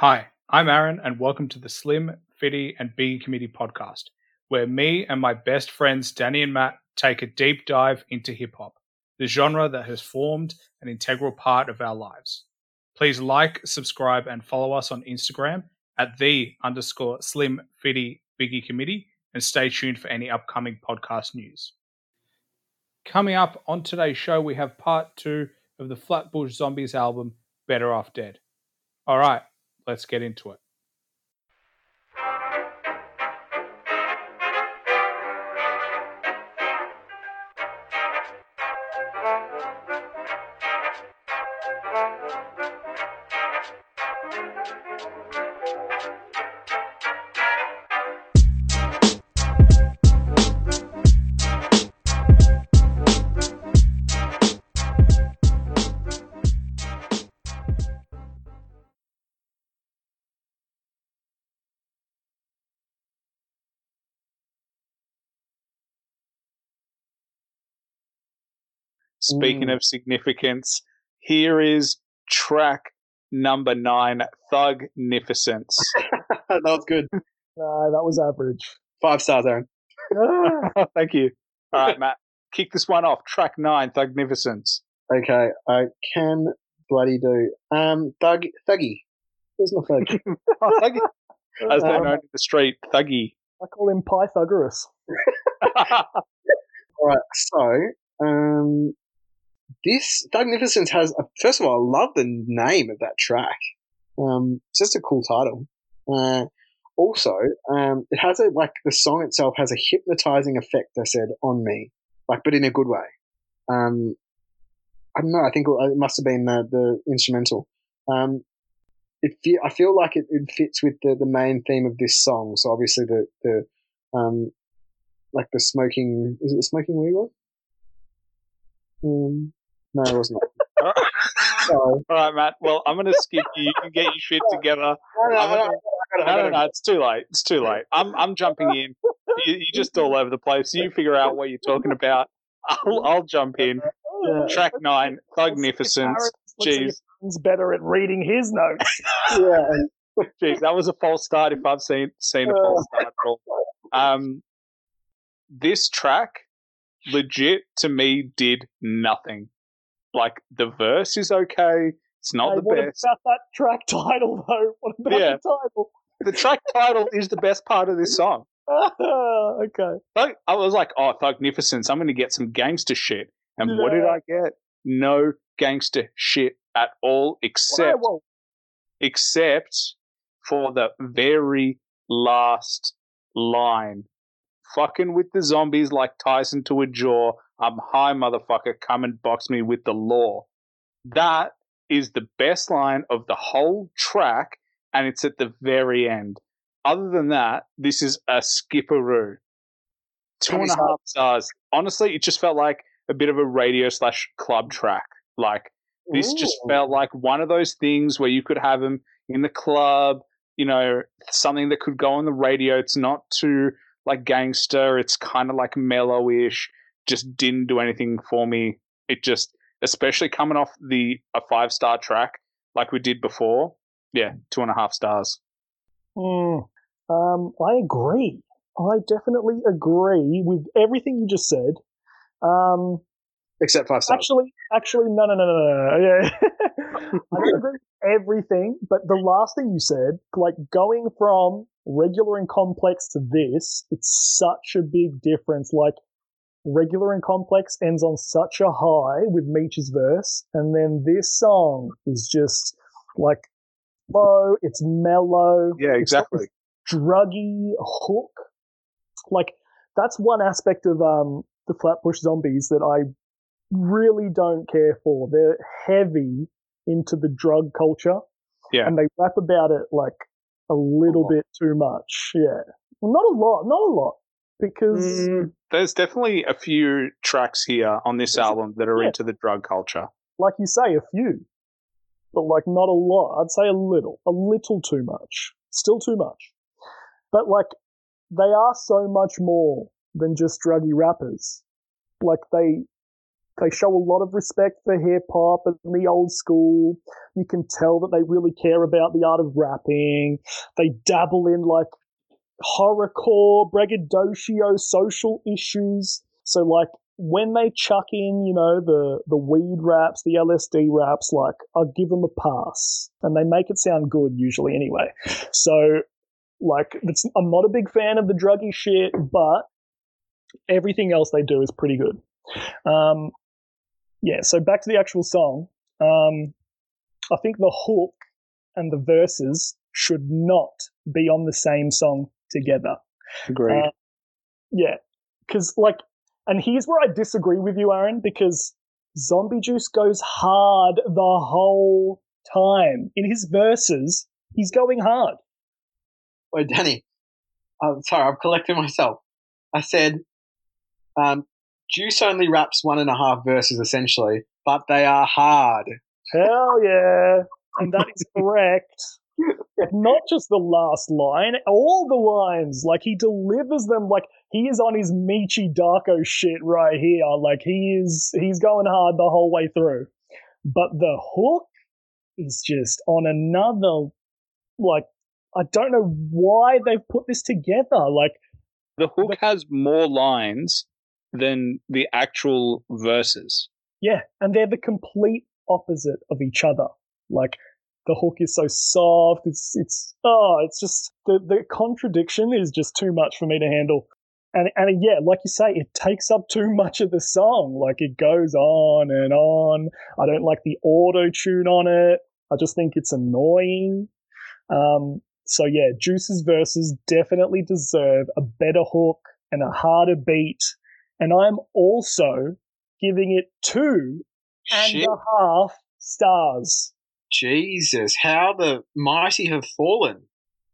Hi, I'm Aaron, and welcome to the Slim, Fitty, and Biggie Committee podcast, where me and my best friends Danny and Matt take a deep dive into hip hop, the genre that has formed an integral part of our lives. Please like, subscribe, and follow us on Instagram at the underscore Slim, Fitty, Biggie Committee, and stay tuned for any upcoming podcast news. Coming up on today's show, we have part two of the Flatbush Zombies album, Better Off Dead. All right, let's get into it. Speaking Mm. of significance, here is track number nine, Thugnificence. that was good. No, that was average. Five stars, Aaron. Thank you. All right, Matt, kick this one off. Track nine, Thugnificence. Okay, I can bloody do. Um, Thug, Thuggy. Where's my thug? Oh, Thuggy. As they're Um, in the street, Thuggy. I call him Pythagoras. All right, so um, this Magnificence has. A, first of all, I love the name of that track. Um, it's just a cool title. Uh, also, um, it has a like the song itself has a hypnotizing effect. I said on me, like, but in a good way. Um, I don't know. I think it must have been the, the instrumental. Um, it I feel like it, it fits with the, the main theme of this song. So obviously the the um, like the smoking is it the smoking weed one? Um, no, it wasn't. All Sorry. right, Matt. Well, I'm going to skip you. You can get your shit together. No, no, I'm no, gonna- no, No, no, no. It's too late. It's too late. I'm, I'm jumping in. You, you're just all over the place. You figure out what you're talking about. I'll, I'll jump in. Yeah. Track nine, Thugnificence. Aaron's- let's see if Jeez. Aaron's better at reading his notes. Yeah, Jeez, that was a false start if I've seen seen a false start at all. Um, this track, legit to me, did nothing. Like the verse is okay. It's not Hey, the what best. about that track title, though? What about Yeah. the title? The track title is the best part of this song. okay. Like, I was like, oh, Thugnificence, I'm going to get some gangster shit. And what did I get? No gangster shit at all, except except for the very last line. Fucking with the zombies like Tyson to a jaw. I'm high, motherfucker. Come and box me with the law. That is the best line of the whole track, and it's at the very end. Other than that, this is a skipperoo. Two and a half stars. Honestly, it just felt like a bit of a radio slash club track. Like, this just felt like one of those things where you could have them in the club, you know, something that could go on the radio. It's not too like gangster, it's kind of like mellowish. Just didn't do anything for me. It just, especially coming off the a five star track like we did before. Yeah, two and a half stars. Hmm. Um, I agree. I definitely agree with everything you just said. Um, except five stars. Actually, actually, no, no, no, no, no. no. Yeah, I agree with everything, but the last thing you said, like going from regular and complex to this, it's such a big difference. Like regular and complex ends on such a high with Meech's verse, and then this song is just like low. It's mellow. Yeah, exactly. druggy hook. Like that's one aspect of um the Flatbush Zombies that I really don't care for. They're heavy into the drug culture. Yeah. And they rap about it like a little lot. bit too much. Yeah. Well, not a lot, not a lot. Because Mm, there's definitely a few tracks here on this album that are yeah. into the drug culture. like you say, a few. But like not a lot. I'd say a little. A little too much. Still too much. But like they are so much more than just druggy rappers. Like they They show a lot of respect for hip hop and the old school. You can tell that they really care about the art of rapping. They dabble in like horrorcore, braggadocio, social issues. So like when they chuck in, you know, the the weed raps, the LSD raps, like I'll give them a pass, and they make it sound good usually anyway. So like I'm not a big fan of the druggy shit, but everything else they do is pretty good. Um, yeah, so back to the actual song. Um, I think the hook and the verses should not be on the same song together. Agreed. Uh, yeah, because like, and here's where I disagree with you, Aaron, because Zombie Juice goes hard the whole time in his verses. He's going hard. Wait, Danny. I'm sorry, I'm collecting myself. I said, um, Juice only raps one and a half verses essentially, but they are hard. Hell yeah. And that is correct. Not just the last line, all the lines. Like he delivers them like he is on his Meechy Darko shit right here. Like he is he's going hard the whole way through. But the hook is just on another like I don't know why they've put this together. Like the hook the, has more lines than the actual verses. Yeah, and they're the complete opposite of each other. Like the hook is so soft. It's it's oh, it's just the the contradiction is just too much for me to handle. And and yeah, like you say, it takes up too much of the song. Like it goes on and on. I don't like the auto tune on it. I just think it's annoying. Um, so yeah, Juice's verses definitely deserve a better hook and a harder beat. And I'm also giving it two Shit. a half stars. Jesus, how the mighty have fallen.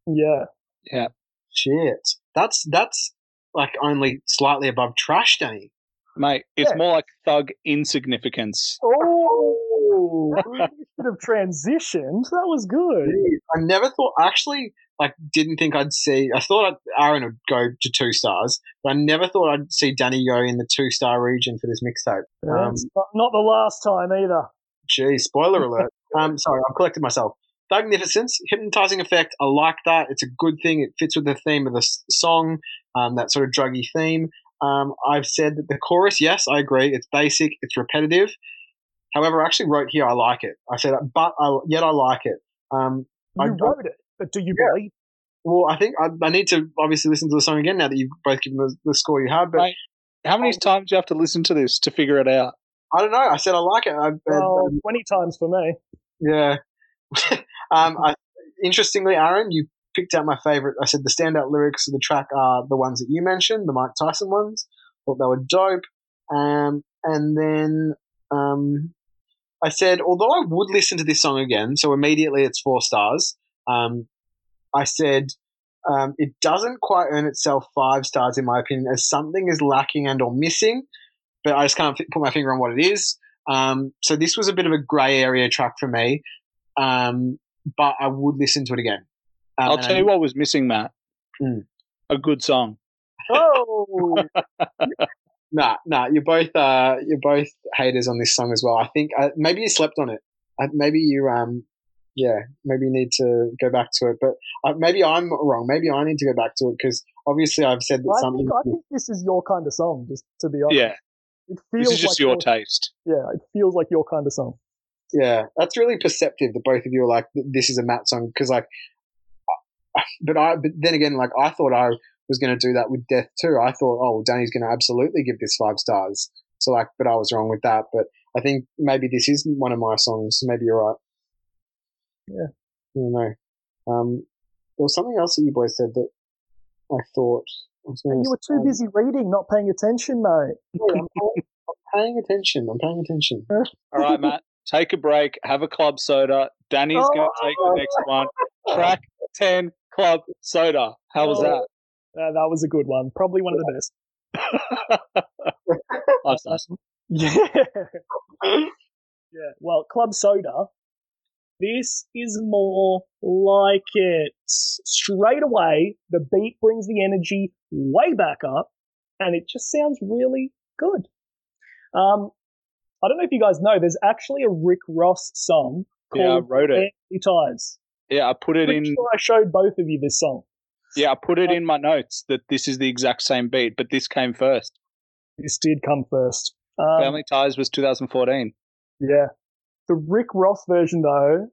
Yeah. Yeah. Shit. That's that's like only slightly above trash, Danny. Mate, it's yeah. more like thug insignificance. Oh, should have transitioned. That was good. I never thought, actually, like, didn't think I'd see. I thought Aaron would go to two stars, but I never thought I'd see Danny go in the two star region for this mixtape. Um, not, not, the last time either. Gee, spoiler alert. Um, sorry, I've collected myself. Magnificence, hypnotizing effect. I like that. It's a good thing. It fits with the theme of the song, um, that sort of druggy theme. Um, I've said that the chorus, yes, I agree. It's basic, it's repetitive. However, I actually wrote here, I like it. I said, but I, yet I like it. Um, you I, wrote it, but do you yeah. believe? Well, I think I, I, need to obviously listen to the song again now that you've both given the, the score you have. But Mate, how many um, times do you have to listen to this to figure it out? I don't know. I said I like it. I, well, um, twenty times for me. Yeah. um, I, interestingly, Aaron, you picked out my favorite. I said the standout lyrics of the track are the ones that you mentioned, the Mike Tyson ones. Thought they were dope. Um, and then um, I said, although I would listen to this song again, so immediately it's four stars. Um, I said um, it doesn't quite earn itself five stars in my opinion, as something is lacking and or missing. But I just can't put my finger on what it is. Um, so this was a bit of a grey area track for me, um, but I would listen to it again. Um, I'll tell you what was missing, Matt. Mm. A good song. Oh. Nah, nah, you're both uh, you're both haters on this song as well. I think uh, maybe you slept on it. Uh, maybe you um, yeah, maybe you need to go back to it. But uh, maybe I'm wrong. Maybe I need to go back to it because obviously I've said that I something. Think, I think this is your kind of song, just to be honest. Yeah, it feels this is just like your taste. Yeah, it feels like your kind of song. Yeah, that's really perceptive that both of you are like, this is a Matt song because like, but I, but then again, like I thought I was going to do that with Death too. I thought, oh, Danny's going to absolutely give this five stars. So like, but I was wrong with that. But I think maybe this is one of my songs. Maybe you're right. Yeah. I don't know. Um, there was something else that you boys said that I thought. I you were too busy reading, not paying attention, mate. Yeah, I'm, I'm paying attention. I'm paying attention. All right, Matt. Take a break. Have a club soda. Danny's oh, going to take the next one. Track 10 club soda. How was oh, that? Uh, that was a good one. Probably one of the best. That's awesome. Yeah. yeah. Well, Club Soda. This is more like it. Straight away, the beat brings the energy way back up, and it just sounds really good. Um, I don't know if you guys know, there's actually a Rick Ross song called Yeah, I wrote it. Ties. Yeah, I put it Pretty in. sure I showed both of you this song. Yeah, I put it in my notes that this is the exact same beat, but this came first. This did come first. Um, Family Ties was 2014. Yeah. The Rick Ross version, though,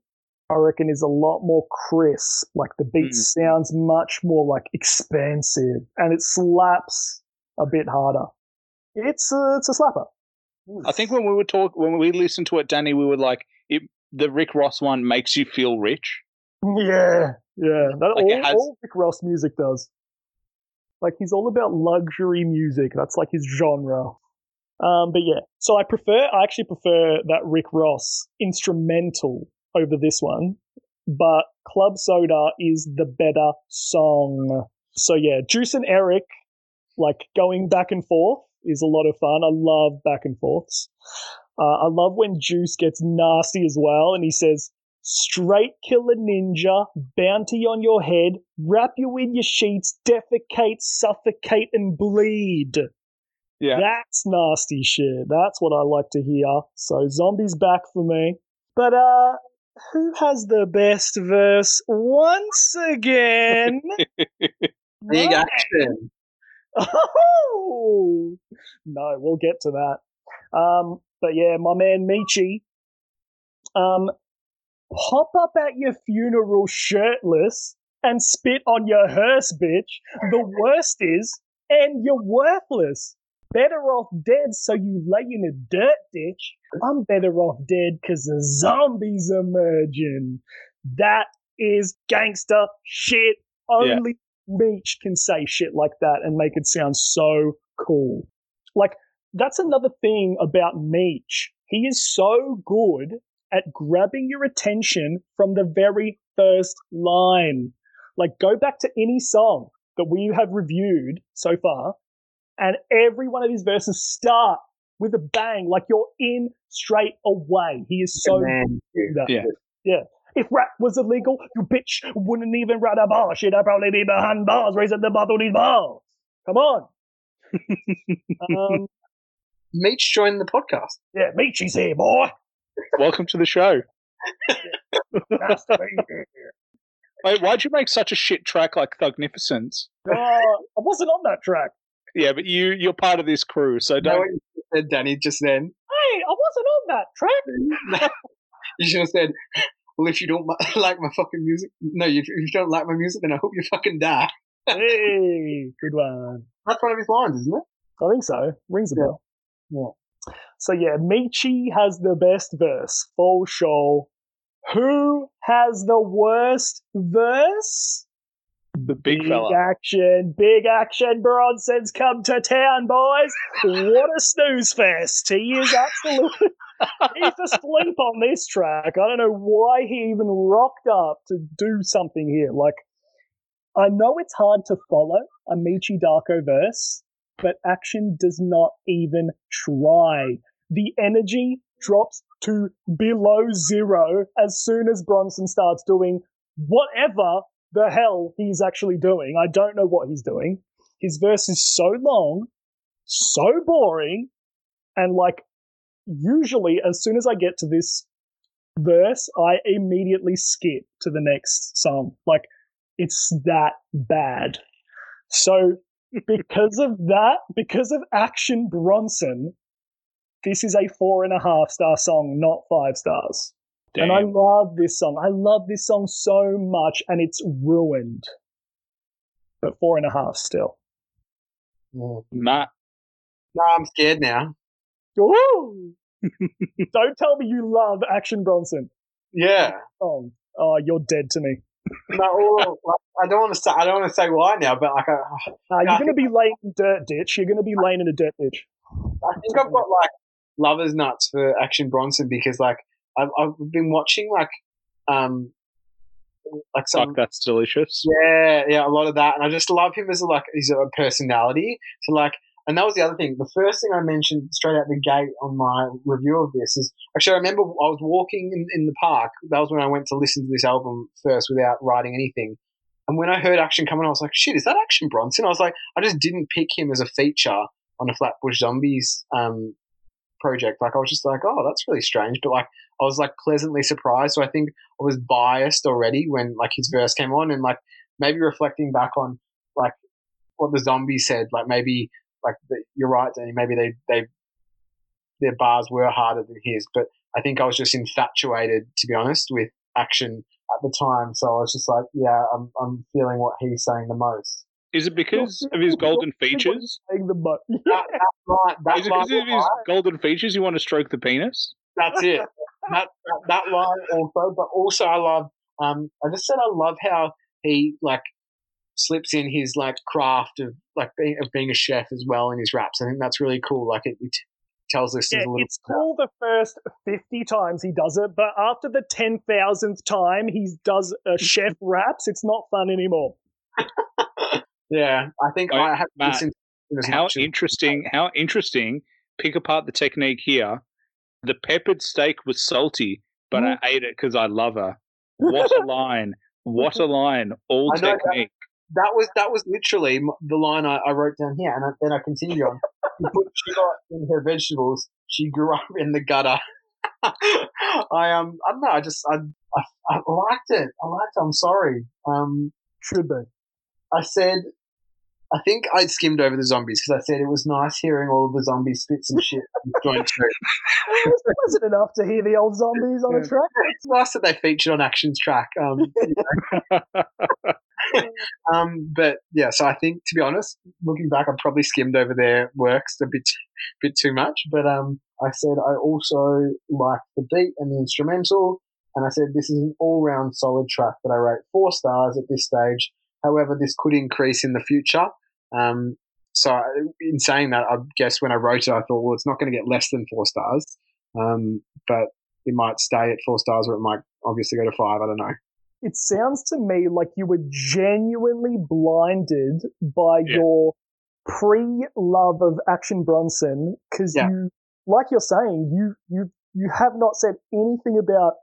I reckon is a lot more crisp. Like the beat Mm. sounds much more like expansive, and it slaps a bit harder. It's a, it's a slapper. I think when we were talk when we listened to it, Danny, we were like, it, the Rick Ross one makes you feel rich. Yeah, yeah. That Like, all, has- all Rick Ross music does. Like he's all about luxury music. That's like his genre. Um, but yeah, so I prefer. I actually prefer that Rick Ross instrumental over this one. But Club Soda is the better song. So yeah, Juice and Erick, like going back and forth, is a lot of fun. I love back and forths. Uh, I love when Juice gets nasty as well, and he says, Straight killer ninja, bounty on your head, wrap you in your sheets, defecate, suffocate, and bleed. Yeah. That's nasty shit. That's what I like to hear. So zombies back for me. But uh who has the best verse once again? Big action. Oh no, we'll get to that. Um, but yeah, my man Meechy. Um, hop up at your funeral shirtless and spit on your hearse, bitch. The worst is, and you're worthless. Better off dead so you lay in a dirt ditch. I'm better off dead because the zombies are emerging. That is gangster shit. Yeah. Only Meech can say shit like that and make it sound so cool. Like, that's another thing about Meech. He is so good at grabbing your attention from the very first line. Like, go back to any song that we have reviewed so far, and every one of his verses start with a bang, like you're in straight away. He is so Man, good at that. Yeah. Yeah. If rap was illegal, you bitch wouldn't even write a bar. Shit, I'd probably be behind bars, raising the bar through these bars. Come on. um, Meech joined the podcast. yeah, Meechy's here, boy. Welcome to the show. Nice to. Wait, why'd you make such a shit track like Thugnificence? Oh, I wasn't on that track. Yeah, but you you're part of this crew, so don't. what you said, Danny, just then? Hey, I wasn't on that track. you should have said, well, if you don't like my fucking music, no, you, if you don't like my music, then I hope you fucking die. hey, good one. That's one of his lines, isn't it? I think so. Rings a Yeah. bell. Yeah. So yeah, Meechy has the best verse, for sure. Who has the worst verse? The big fella. action, big action. Bronson's come to town, boys. What a snooze fest. He is absolutely. He's asleep on this track. I don't know why he even rocked up to do something here. Like, I know it's hard to follow a Meechy Darko verse, but action does not even try. The energy drops to below zero as soon as Bronson starts doing whatever the hell he's actually doing. I don't know what he's doing. His verse is so long, so boring, and like usually as soon as I get to this verse, I immediately skip to the next song. Like it's that bad. So because of that, because of Action Bronson, this is a four and a half star song, not five stars. And I love this song. I love this song so much, and it's ruined. But four and a half still. Matt. No, Matt, I'm scared now. Ooh! Don't tell me you love Action Bronson. Yeah. Oh, oh, you're dead to me. No, well, I don't want to say. I don't want to say why now, but like, I, Uh, Yeah, you're going to be laying in a dirt ditch. You're going to be laying in a dirt ditch. I think I've got like lovers nuts for Action Bronson because like I've I've been watching like um like some fuck, that's delicious. Yeah, yeah, a lot of that, and I just love him as a, like he's a personality. So like, and that was the other thing. The first thing I mentioned straight out the gate on my review of this is actually I remember I was walking in, in the park. That was when I went to listen to this album first without writing anything. And when I heard Action coming, I was like, "Shit, is that Action Bronson?" I was like, I just didn't pick him as a feature on a Flatbush Zombies um, project. Like I was just like, oh, that's really strange, but like I was like pleasantly surprised. So I think I was biased already when like his verse came on, and like maybe reflecting back on like what the zombie said, like maybe like the, you're right, Danny. Maybe they they their bars were harder than his, but I think I was just infatuated, to be honest, with action at the time. So I was just like, yeah, I'm I'm feeling what he's saying the most. Is it because of his golden features? Saying the mo- That, that line, that Is it because of his golden features you want to stroke the penis? That's it. that, that that line also, but also I love. Um, I just said I love how he like slips in his like craft of like being of being a chef as well in his raps. I think that's really cool. Like it, it tells us Yeah, a little. it's cool the first 50 times he does it, but after the 10,000th time he does a chef raps, it's not fun anymore. Yeah, I think I have Matt, listened to How much as- interesting! How interesting! Pick apart the technique here. The peppered steak was salty, but I ate it because I love her. What a line! What a line! All I know that- technique. that was that was literally the line I, I wrote down here, and I, then I continued on. She put sugar in her vegetables. She grew up in the gutter. I um I don't know. I just I, I I liked it. I liked it. I'm sorry. Um, Should be. I said. I think I skimmed over the zombies because I said it was nice hearing all of the zombies spit some shit the joint. It wasn't enough to hear the old zombies on a track. It's nice that they featured on Action's track. Um, you know. um, but yeah, so I think to be honest, looking back, I probably skimmed over their works a bit, bit too much. But um, I said I also liked the beat and the instrumental, and I said this is an all-round solid track that I rate four stars at this stage. However, this could increase in the future. Um, so in saying that, I guess when I wrote it, I thought, well, it's not going to get less than four stars. Um, but it might stay at four stars or it might obviously go to five. I don't know. It sounds to me like you were genuinely blinded by Yeah. your pre love of Action Bronson because Yeah. you, like you're saying, you, you, you have not said anything about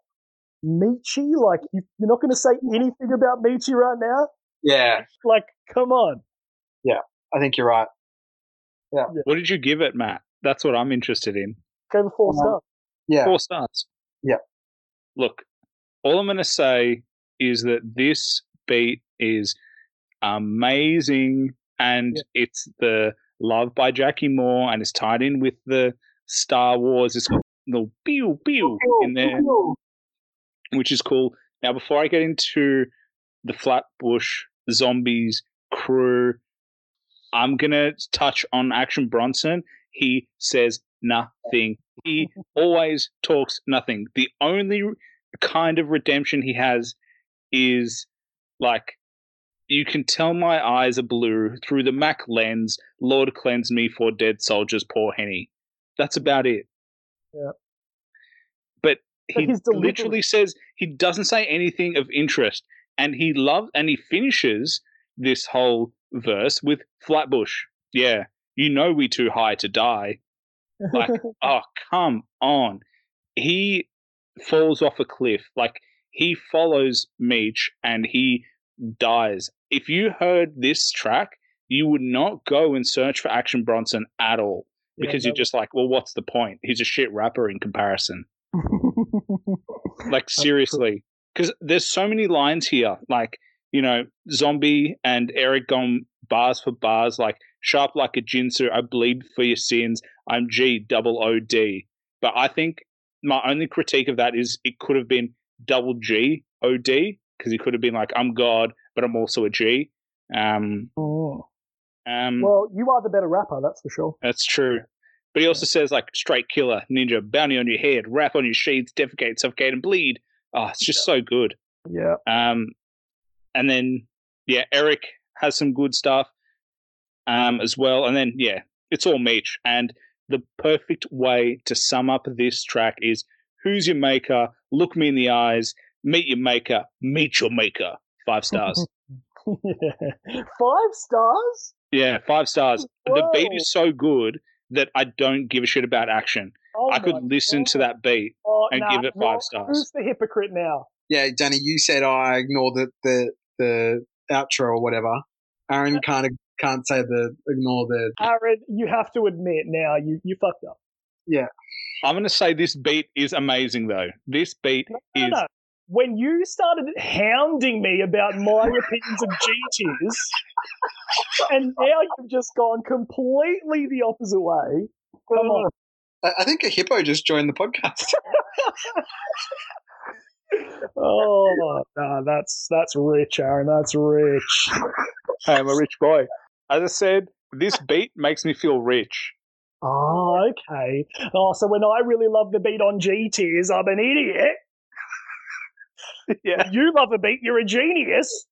Meechy. Like, you, you're not going to say anything about Meechy right now? Yeah, Like, come on. I think you're right. Yeah. what did you give it, Matt? That's what I'm interested in. Go for four Um, stars. Yeah. Four stars. Yeah. Look, all I'm going to say is that this beat is amazing, and it's the love by Jackie Moore, and it's tied in with the Star Wars. It's got little pew pew in there, which is cool. Now, before I get into the Flatbush Zombies crew, I'm gonna touch on Action Bronson. He says nothing. He always talks nothing. The only kind of redemption he has is like you can tell my eyes are blue through the Mac lens. Lord cleanse me for dead soldiers, poor Henny. That's about it. Yeah. But But he delivery- literally says he doesn't say anything of interest, and he loves and he finishes this whole verse with Flatbush. Yeah, you know we too high to die. Like, oh come on. He falls off a cliff. Like he follows Meech and he dies. If you heard this track, you would not go and search for Action Bronson at all. Because no. you're just like, well, what's the point? He's a shit rapper in comparison. Like seriously, because there's so many lines here. Like you know, Zombie and Erick gone bars for bars. Like sharp like a Ginsu, I bleed for your sins. I'm G double O D. But I think my only critique of that is it could have been double G O D because he could have been like I'm God, but I'm also a G. Um, Oh. um, Well, you are the better rapper, that's for sure. that's true. But he also says like straight killer, ninja, bounty on your head, rap on your sheets, defecate, suffocate, and bleed. Oh, it's just so good. Yeah. Um, and then yeah, Erick has some good stuff um, as well. And then yeah, it's all Meech. And the perfect way to sum up this track is who's your maker? Look me in the eyes. Meet your maker. Meet your maker. Five stars. yeah. Five stars? yeah, five stars. The beat is so good that I don't give a shit about action. Oh I could my listen to that beat. Oh, and nah, give it five well, stars. Who's the hypocrite now? Yeah, Danny, you said I ignore the the the outro or whatever. Aaron can't can't say the ignore the. Aaron, you have to admit now you, you fucked up. Yeah. I'm going to say this beat is amazing, though. This beat No, is. no. When you started hounding me about my opinions of GTs, and now you've just gone completely the opposite way. Come on. I, I think a hippo just joined the podcast. Oh, no, that's that's rich, Aaron. That's rich. I'm a rich boy. As I said, this beat makes me feel rich. Oh, okay. Oh, so when I really love the beat on G tiers, I'm an idiot. yeah. You love a beat, you're a genius.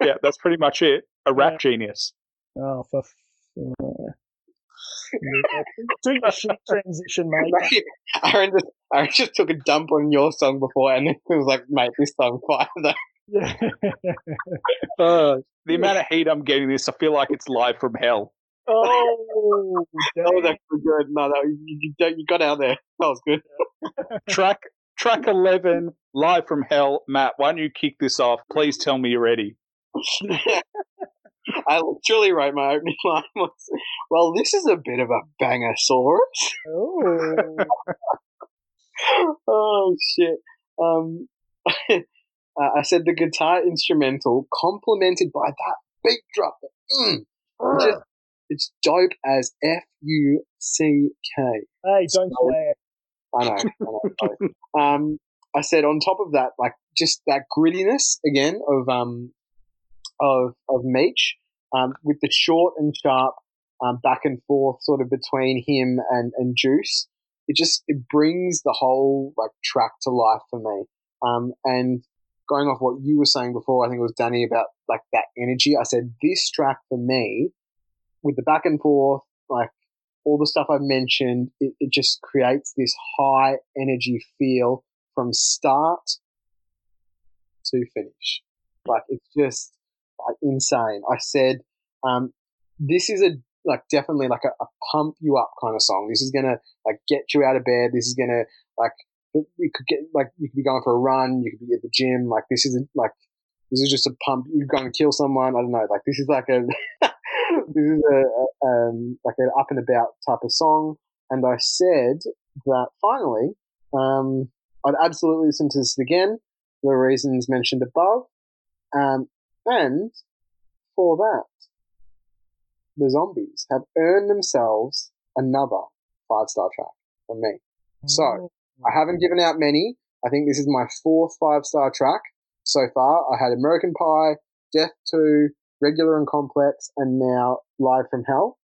Yeah, that's pretty much it. A rap Yeah. genius. Oh, for. F- uh, yeah. Shit transition, mate. Mate, Aaron just Aaron just took a dump on your song before, and it was like, "Mate, this song fire." though." Yeah. Uh, the amount of heat I'm getting this, I feel like it's live from hell. Oh, That was actually good. No, that you, you, you- you got out there. That was good. Track track 11, live from hell. Matt, why don't you kick this off? Please tell me you're ready. I literally wrote my opening line was, "Well, this is a bit of a bangersaurus." Oh. oh shit. Um, I said the guitar instrumental complemented by that beat drop. Mm, It's just- it's dope as F U C K. Hey, don't swear. I know. I know um, I said on top of that, like just that grittiness again of um of of Meech, um, with the short and sharp um, back and forth sort of between him and and Juice. It just it brings the whole like track to life for me. Um, and going off what you were saying before, I think it was Danny about like that energy. I said this track for me, with the back and forth, like all the stuff I've mentioned, it, it just creates this high energy feel from start to finish. Like it's just insane. I said, um, this is a like definitely like a, a pump you up kind of song. This is gonna like get you out of bed. This is gonna like it could get like you could be going for a run. You could be at the gym. Like this isn't like this is just a pump. You're going to kill someone. I don't know. Like this is like a this is a, a um, like an up and about type of song. And I said that finally, um, I'd absolutely listen to this again for the reasons mentioned above. Um, and for that, the zombies have earned themselves another five star track from me. So, I haven't given out many. I think this is my fourth five star track so far. I had American Pie, Death 2, Regular and Complex, and now Live from Hell.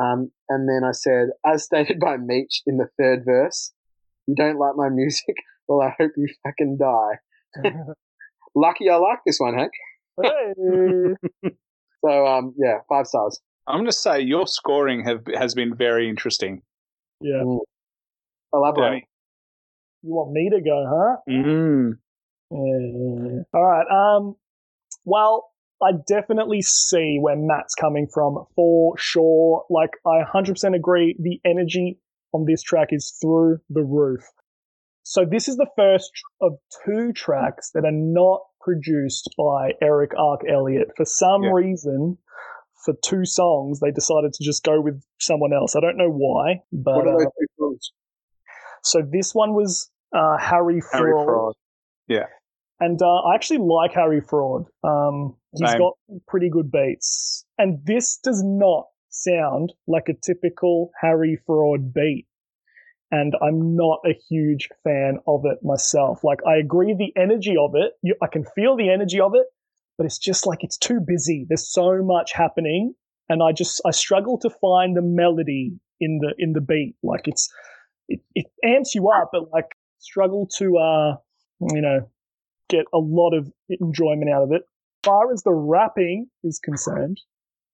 Um, and then I said, as stated by Meech in the third verse, you don't like my music? Well, I hope you fucking die. Lucky I like this one, Hank. Hey. So, um, yeah, five stars. I'm going to say your scoring have, has been very interesting. Yeah. Elaborate. Danny. You want me to go, huh? Mm. Yeah. All right. Um. Well, I definitely see where Matt's coming from for sure. Like, I 100% agree. The energy on this track is through the roof. So this is the first of two tracks that are not produced by Erick Arc Elliott. For some Yeah. reason, for two songs, they decided to just go with someone else. I don't know why, but What are uh, those two songs? so this one was uh, Harry Fraud. Harry Fraud. And uh, I actually like Harry Fraud. Um, he's Same. got pretty good beats. And this does not sound like a typical Harry Fraud beat. And I'm not a huge fan of it myself. Like, I agree the energy of it, you, I can feel the energy of it, but it's just like it's too busy. There's so much happening. And I just, I struggle to find the melody in the, in the beat. Like, it's, it, it amps you up, but like, struggle to, uh, you know, get a lot of enjoyment out of it. As far as the rapping is concerned,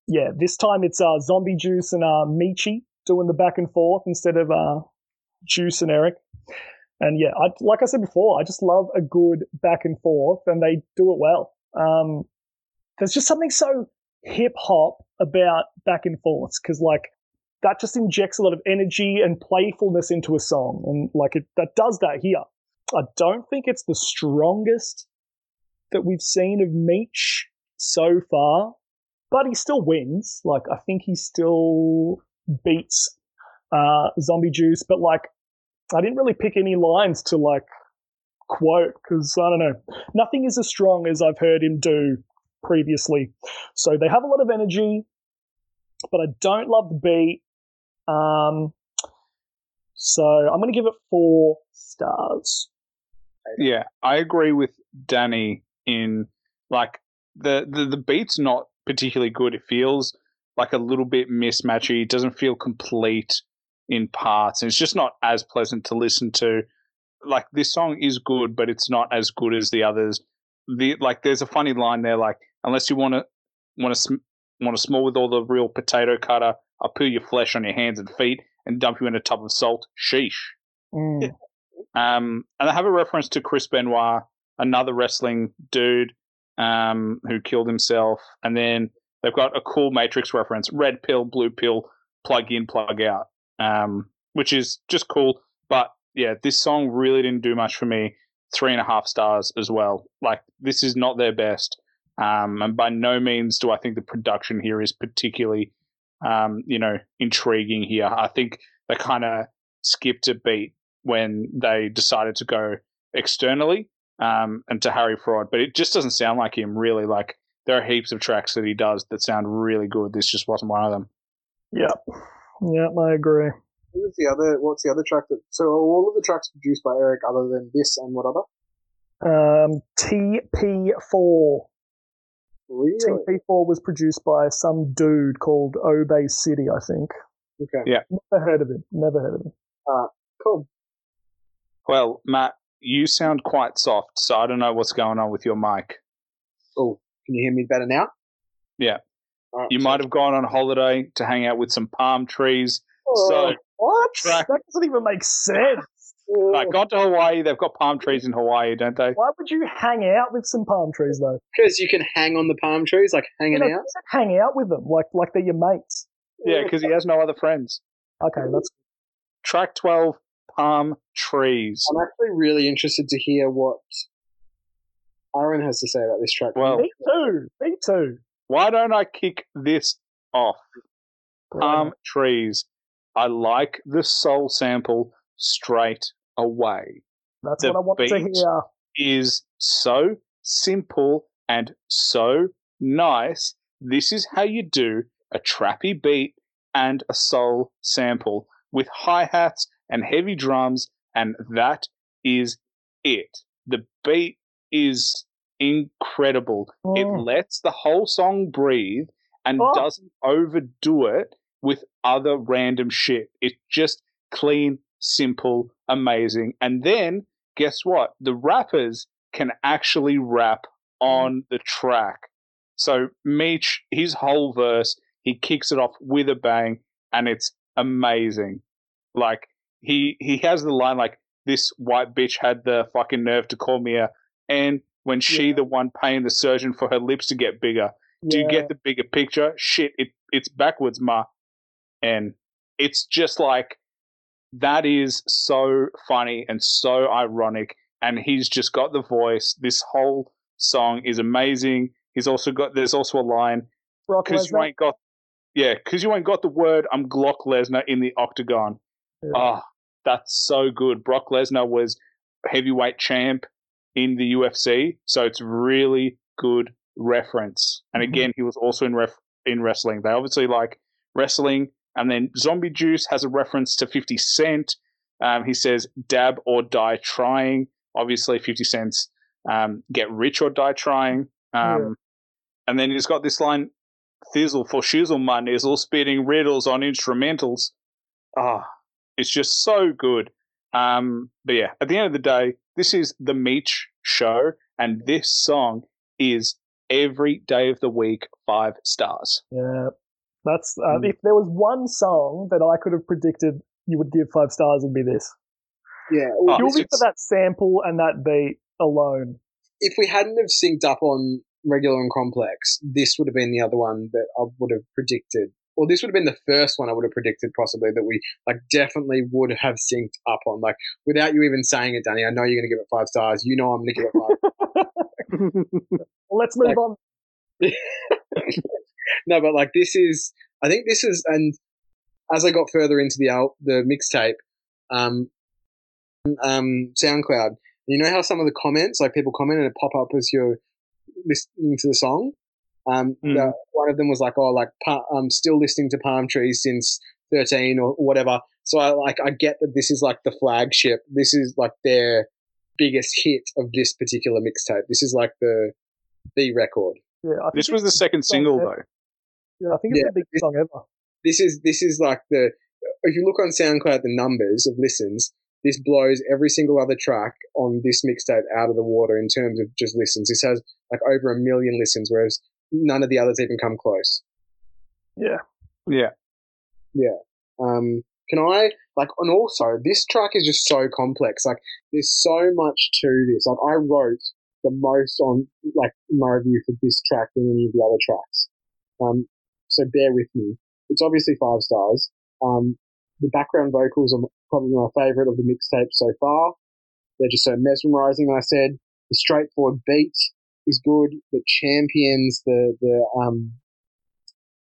yeah, this time it's uh, Zombie Juice and uh, Meechy doing the back and forth instead of uh, Juice and Erick. And yeah, I, like I said before, I just love a good back and forth, and they do it well. Um, there's just something so hip hop about back and forths because like that just injects a lot of energy and playfulness into a song, and like it that does that here. I don't think it's the strongest that we've seen of Meech so far, but he still wins. Like I think he still beats uh, Zombie Juice, but like I didn't really pick any lines to like quote because I don't know. Nothing is as strong as I've heard him do previously. So they have a lot of energy, but I don't love the beat. Um, so I'm going to give it four stars. Yeah, I agree with Danny in like the, the the beat's not particularly good. It feels like a little bit mismatchy. It doesn't feel complete in parts, and it's just not as pleasant to listen to. Like this song is good, but it's not as good as the others. The like, there's a funny line there, like unless you want to want to sm- want to small with all the real potato cutter, I'll peel your flesh on your hands and feet and dump you in a tub of salt. Sheesh. Mm. Um, and they have a reference to Chris Benoit, another wrestling dude um, who killed himself. And then they've got a cool Matrix reference red pill, blue pill, plug in, plug out, um, which is just cool. But yeah, this song really didn't do much for me. Three and a half stars as well. Like, this is not their best. Um, and by no means do I think the production here is particularly, um, you know, intriguing here. I think they kind of skipped a beat when they decided to go externally um, and to Harry Fraud, but it just doesn't sound like him really. Like there are heaps of tracks that he does that sound really good. This just wasn't one of them. Yep. Yep, I agree. Who's the other? What's the other track that? So are all of the tracks produced by Erick, other than this and what other? Um, TP4. Really? TP4 was produced by some dude called Obey City, I think. Okay. Yeah. Never heard of him. Never heard of him. Cool. Well, Matt, you sound quite soft, so I don't know what's going on with your mic. Oh, can you hear me better now? Yeah. All right, You so- might have gone on holiday to hang out with some palm trees. Oh, So, What? Track- That doesn't even make sense. oh, like, gone to Hawaii. They've got palm trees in Hawaii, don't they? Why would you hang out with some palm trees though? because you can hang on the palm trees, like hanging You know, out. hang out with them, like like they're your mates. Yeah, because he has no other friends. Okay, that's Track 12, palm trees. I'm actually really interested to hear what Aaron has to say about this track. Well, me too. Me too. Why don't I kick this off? Palm trees. I like the soul sample straight away. That's the what I wanted to hear. Is so simple and so nice. This is how you do a trappy beat and a soul sample with hi hats and heavy drums, and that is it. The beat is incredible. It Mm. lets the whole song breathe and Oh. doesn't overdo it with other random shit. It's just clean, simple, amazing. And then guess what? The rappers can actually rap on the track. So Meech, his whole verse, he kicks it off with a bang, and it's amazing. Like he he has the line like this white bitch had the fucking nerve to call me a and when she Yeah. the one paying the surgeon for her lips to get bigger. Do you get the bigger picture? Shit, it it's backwards, ma. And it's just like that is so funny and so ironic. And he's just got the voice. This whole song is amazing. He's also got there's also a line Brock because you Lesnar? ain't got yeah, because you ain't got the word I'm Glock Lesnar in the octagon. Yeah. Oh, that's so good. Brock Lesnar was heavyweight champ in the UFC, so it's really good reference. And Mhm. again, he was also in ref in wrestling. They obviously like wrestling. And then Zombie Juice has a reference to 50 Cent. Um, he says, dab or die trying. Obviously, 50 Cent's um, get rich or die trying. Um, Yeah. And then he's got this line, Thizzle for shizzle my nizzle, spitting riddles on instrumentals. Ah, it's just so good. Um, but yeah, at the end of the day, this is the Meech show, and this song is every day of the week five stars. Yeah, that's uh, Mm. if there was one song that I could have predicted you would give five stars, it'd be this. Yeah. Oh, well, Purely for that sample and that beat alone. if we hadn't have synced up on regular and complex, this would have been the other one that I would have predicted. Or this would have been the first one I would have predicted possibly that we like definitely would have synced up on. Like without you even saying it, Danny, I know you're gonna give it five stars. You know I'm gonna give it five. Well, let's move Like- on. no, but like this is, I think this is, and as I got further into the al- the mixtape, um, um, SoundCloud. You know how some of the comments, like people comment and it pop up as you're listening to the song. Um, Mm. the- one of them was like, "Oh, like I'm still listening to Palm Trees since 13 or whatever." So I like I get that this is like the flagship. This is like their biggest hit of this particular mixtape. This is like the the record. Yeah, I think This was the second single, yeah. though. Yeah, I think it's Yeah, the biggest this- song ever. This is this is like the if you look on SoundCloud the numbers of listens, this blows every single other track on this mixtape out of the water in terms of just listens. This has like over a million listens, whereas none of the others even come close. Yeah. Yeah. Yeah. Um, can I like, and also this track is just so complex. Like, there's so much to this. Like, I wrote the most on like my review for this track than any of the other tracks. Um, so bear with me. It's obviously five stars. Um, the background vocals are probably my favorite of the mixtape so far. They're just so mesmerizing. I said the straightforward beat is good. The champions, the the um,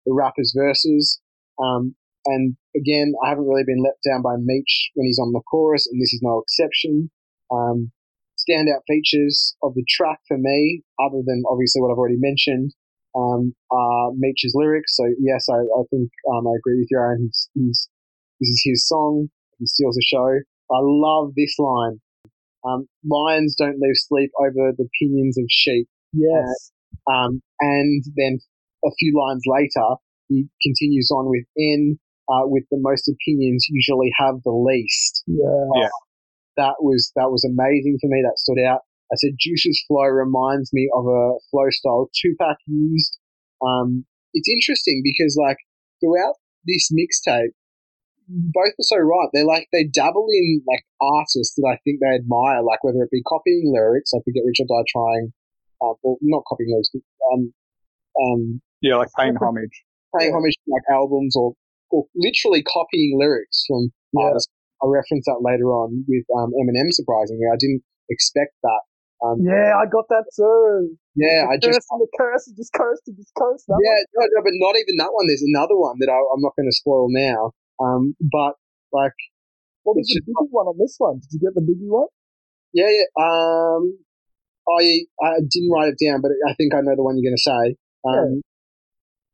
the rappers' verses. Um, and again, I haven't really been let down by Meech when he's on the chorus, and this is no exception. Um, standout features of the track for me, other than obviously what I've already mentioned, um, are Meech's lyrics. So yes, I, I think um, I agree with you, Aaron. He's, he's, this is his song. He steals the show. I love this line. Um, Lions don't lose sleep over the pinions of sheep. Yes. Um, and then a few lines later, he continues on with N, uh, with the most opinions usually have the least. yeah. Yeah. That was, that was amazing for me. That stood out. I said Juice's flow reminds me of a flow style Tupac used. Um, it's interesting because like throughout this mixtape, both are so right. They're like, they dabble in like artists that I think they admire, like whether it be copying lyrics, like we get Richard Die trying, uh, well, not copying lyrics, but, um, um, Yeah, like paying homage. paying homage to like albums or, or literally copying lyrics from Yeah. artists. I'll reference that later on with um, Eminem. Surprisingly, I didn't expect that. Um, Yeah, I got that too. yeah, I the just curse and the curse and just curse and just curse. That yeah, no, no, but not even that one. There's another one that I, I'm not going to spoil now. Um, but like. What was the biggie one on this one? Did you get the biggie one? yeah, yeah. Um, I I didn't write it down, but I think I know the one you're going to say. Um,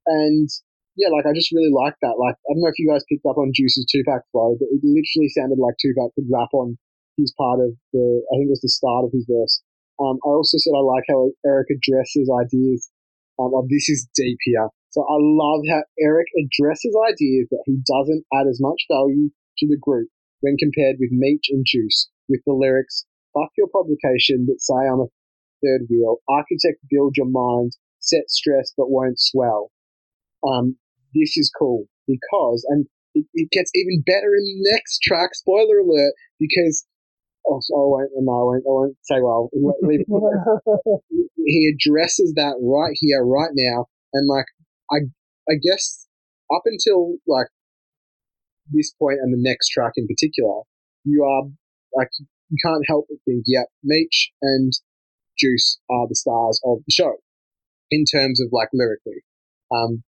and yeah, like I just really like that. Like I don't know if you guys picked up on Juice's Tupac flow, but it literally sounded like Tupac could rap on his part of the. I think it was the start of his verse. Um, I also said I like how Erick addresses ideas. Um, of this is deep here. So I love how Erick addresses ideas that he doesn't add as much value to the group when compared with Meech and Juice with the lyrics, fuck your publication that say I'm a third wheel, architect build your mind, set stress but won't swell. Um, this is cool because, and it, it gets even better in the next track, spoiler alert, because, oh, I won't, no, I won't, I won't say well, he addresses that right here, right now, and like I, I guess up until like this point and the next track in particular, you are like you can't help but think, yeah, Meech and Juice are the stars of the show in terms of like lyrically. Um,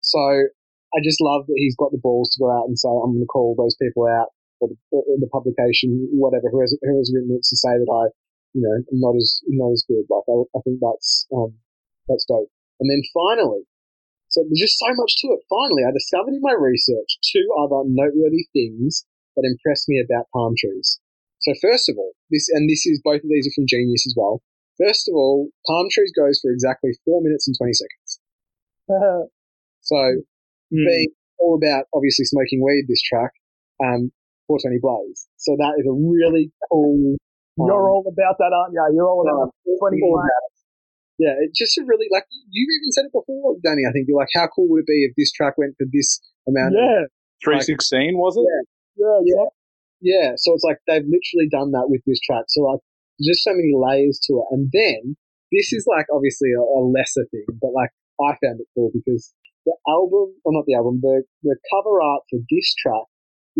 so I just love that he's got the balls to go out and say, I'm going to call those people out or the, or the publication, whatever, who has, who has written it to say that I you know, am not as not as good. Like I, I think that's um, that's dope. And then finally, so there's just so much to it. Finally, I discovered in my research two other noteworthy things that impressed me about palm trees. So first of all, this and this is both of these are from Genius as well. First of all, palm trees goes for exactly four minutes and twenty seconds. So Mm. being all about obviously smoking weed, this track, um, 420 Blaze. So that is a really cool. You're all about that, aren't you? You're all about um, 20 all black. about it. Yeah, it's just a really like you've even said it before, Danny. I think you're like, how cool would it be if this track went for this amount? Yeah, 316, was it? yeah, yeah. yeah. So it's like they've literally done that with this track. So like, just so many layers to it. And then this is like obviously a, a lesser thing, but like I found it cool because the album, or not the album, the the cover art for this track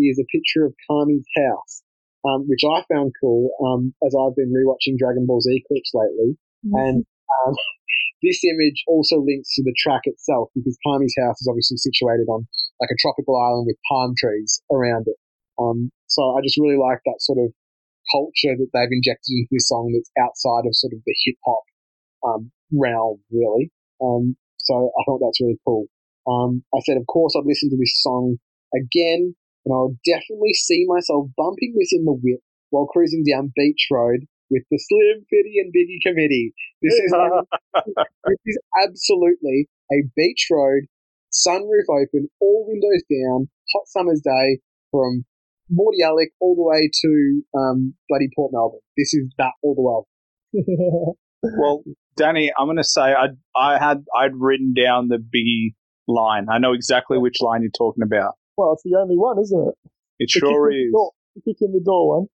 is a picture of Kami's house, um, which I found cool um, as I've been rewatching Dragon Ball Z clips lately. And um, this image also links to the track itself because Kami's house is obviously situated on like a tropical island with palm trees around it. Um, so I just really like that sort of culture that they've injected into this song that's outside of sort of the hip hop um, realm, really. Um, so I thought that's really cool. Um, I said, of course, I'd listen to this song again, and I'll definitely see myself bumping this in the whip while cruising down Beach Road with the Slim Fitty and Biggie committee. This is this is absolutely a beach road, sunroof open, all windows down, hot summer's day from Mordialloc all the way to um, bloody Port Melbourne. This is that all the way. Well, Danny, I'm going to say I I had I'd written down the Biggie line. I know exactly which line you're talking about. well, it's the only one, isn't it? It The sure kick in the is. door- the kick in the door one.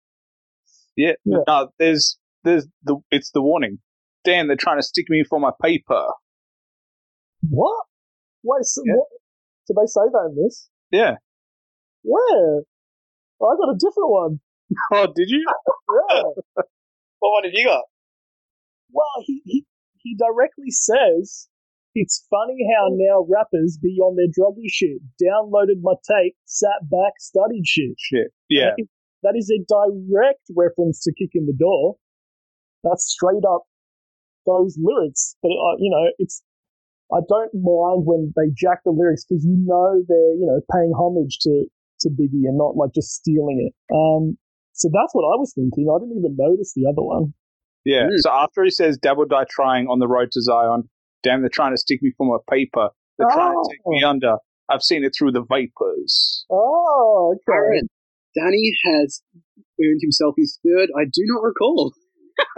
Yeah. Yeah. No, there's there's the it's the warning. Dan, they're trying to stick me for my paper. What? Wait, so Yeah. what? Did they say that in this? Yeah. Where? Oh, I got a different one. Oh, did you? Yeah. what one have you got? well, he, he he directly says it's funny how now rappers be on their druggy shit. Downloaded my tape, sat back, studied shit. Shit. Yeah. That is a direct reference to Kick in the Door. That's straight up those lyrics. But, uh, you know, it's, I don't mind when they jack the lyrics because you know they're, you know, paying homage to, to Biggie and not like just stealing it. Um, so that's what I was thinking. I didn't even notice the other one. Yeah. Mm. So after he says "Double die trying on the road to Zion," damn, they're trying to stick me for my paper. They're trying to take me under. I've seen it through the vapors. Oh, okay. Aaron, Danny has earned himself his third. I do not recall.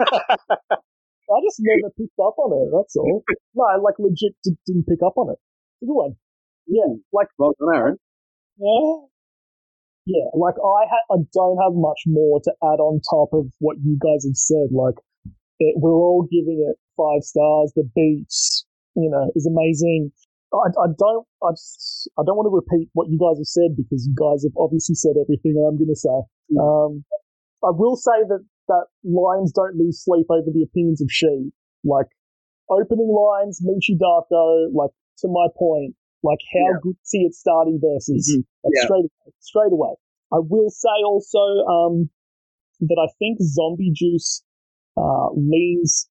I just never picked up on it. That's all. No, I like legit d- didn't pick up on it. It's a good one. Yeah, like Well done, Aaron. yeah, yeah. Like I ha- I don't have much more to add on top of what you guys have said. Like it, we're all giving it five stars. The beats, you know, is amazing. I, I don't I, just, I don't want to repeat what you guys have said because you guys have obviously said everything I'm going to say. Um, I will say that that lines don't lose sleep over the opinions of she. Like opening lines, Meechy Darko, like to my point, like how Yeah. good see it starting versus Mhm. like, Yeah. straight away, straight away. I will say also um, that I think Zombie Juice uh, leans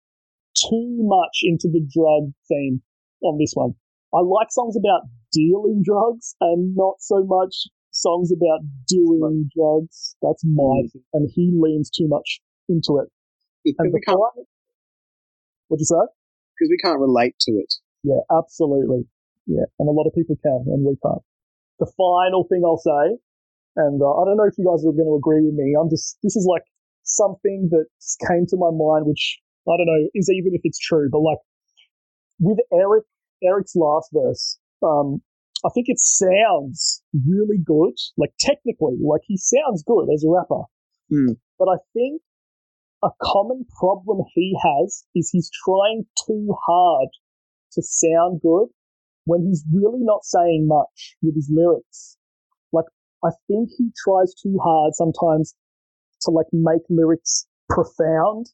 too much into the drug theme on this one. I like songs about dealing drugs and not so much songs about doing drugs. That's my Mm. thing. And he leans too much into it. And because we, can't- part- what'd you say? Because we can't relate to it. Yeah, absolutely. Yeah, and a lot of people can, and we can't. The final thing I'll say, and uh, I don't know if you guys are going to agree with me. I'm just this is like something that came to my mind, which I don't know is even if it's true, but like with Erick, Erick's last verse, um, I think it sounds really good, like technically, like he sounds good as a rapper. Hmm. But I think a common problem he has is he's trying too hard to sound good when he's really not saying much with his lyrics. Like, I think he tries too hard sometimes to like make lyrics profound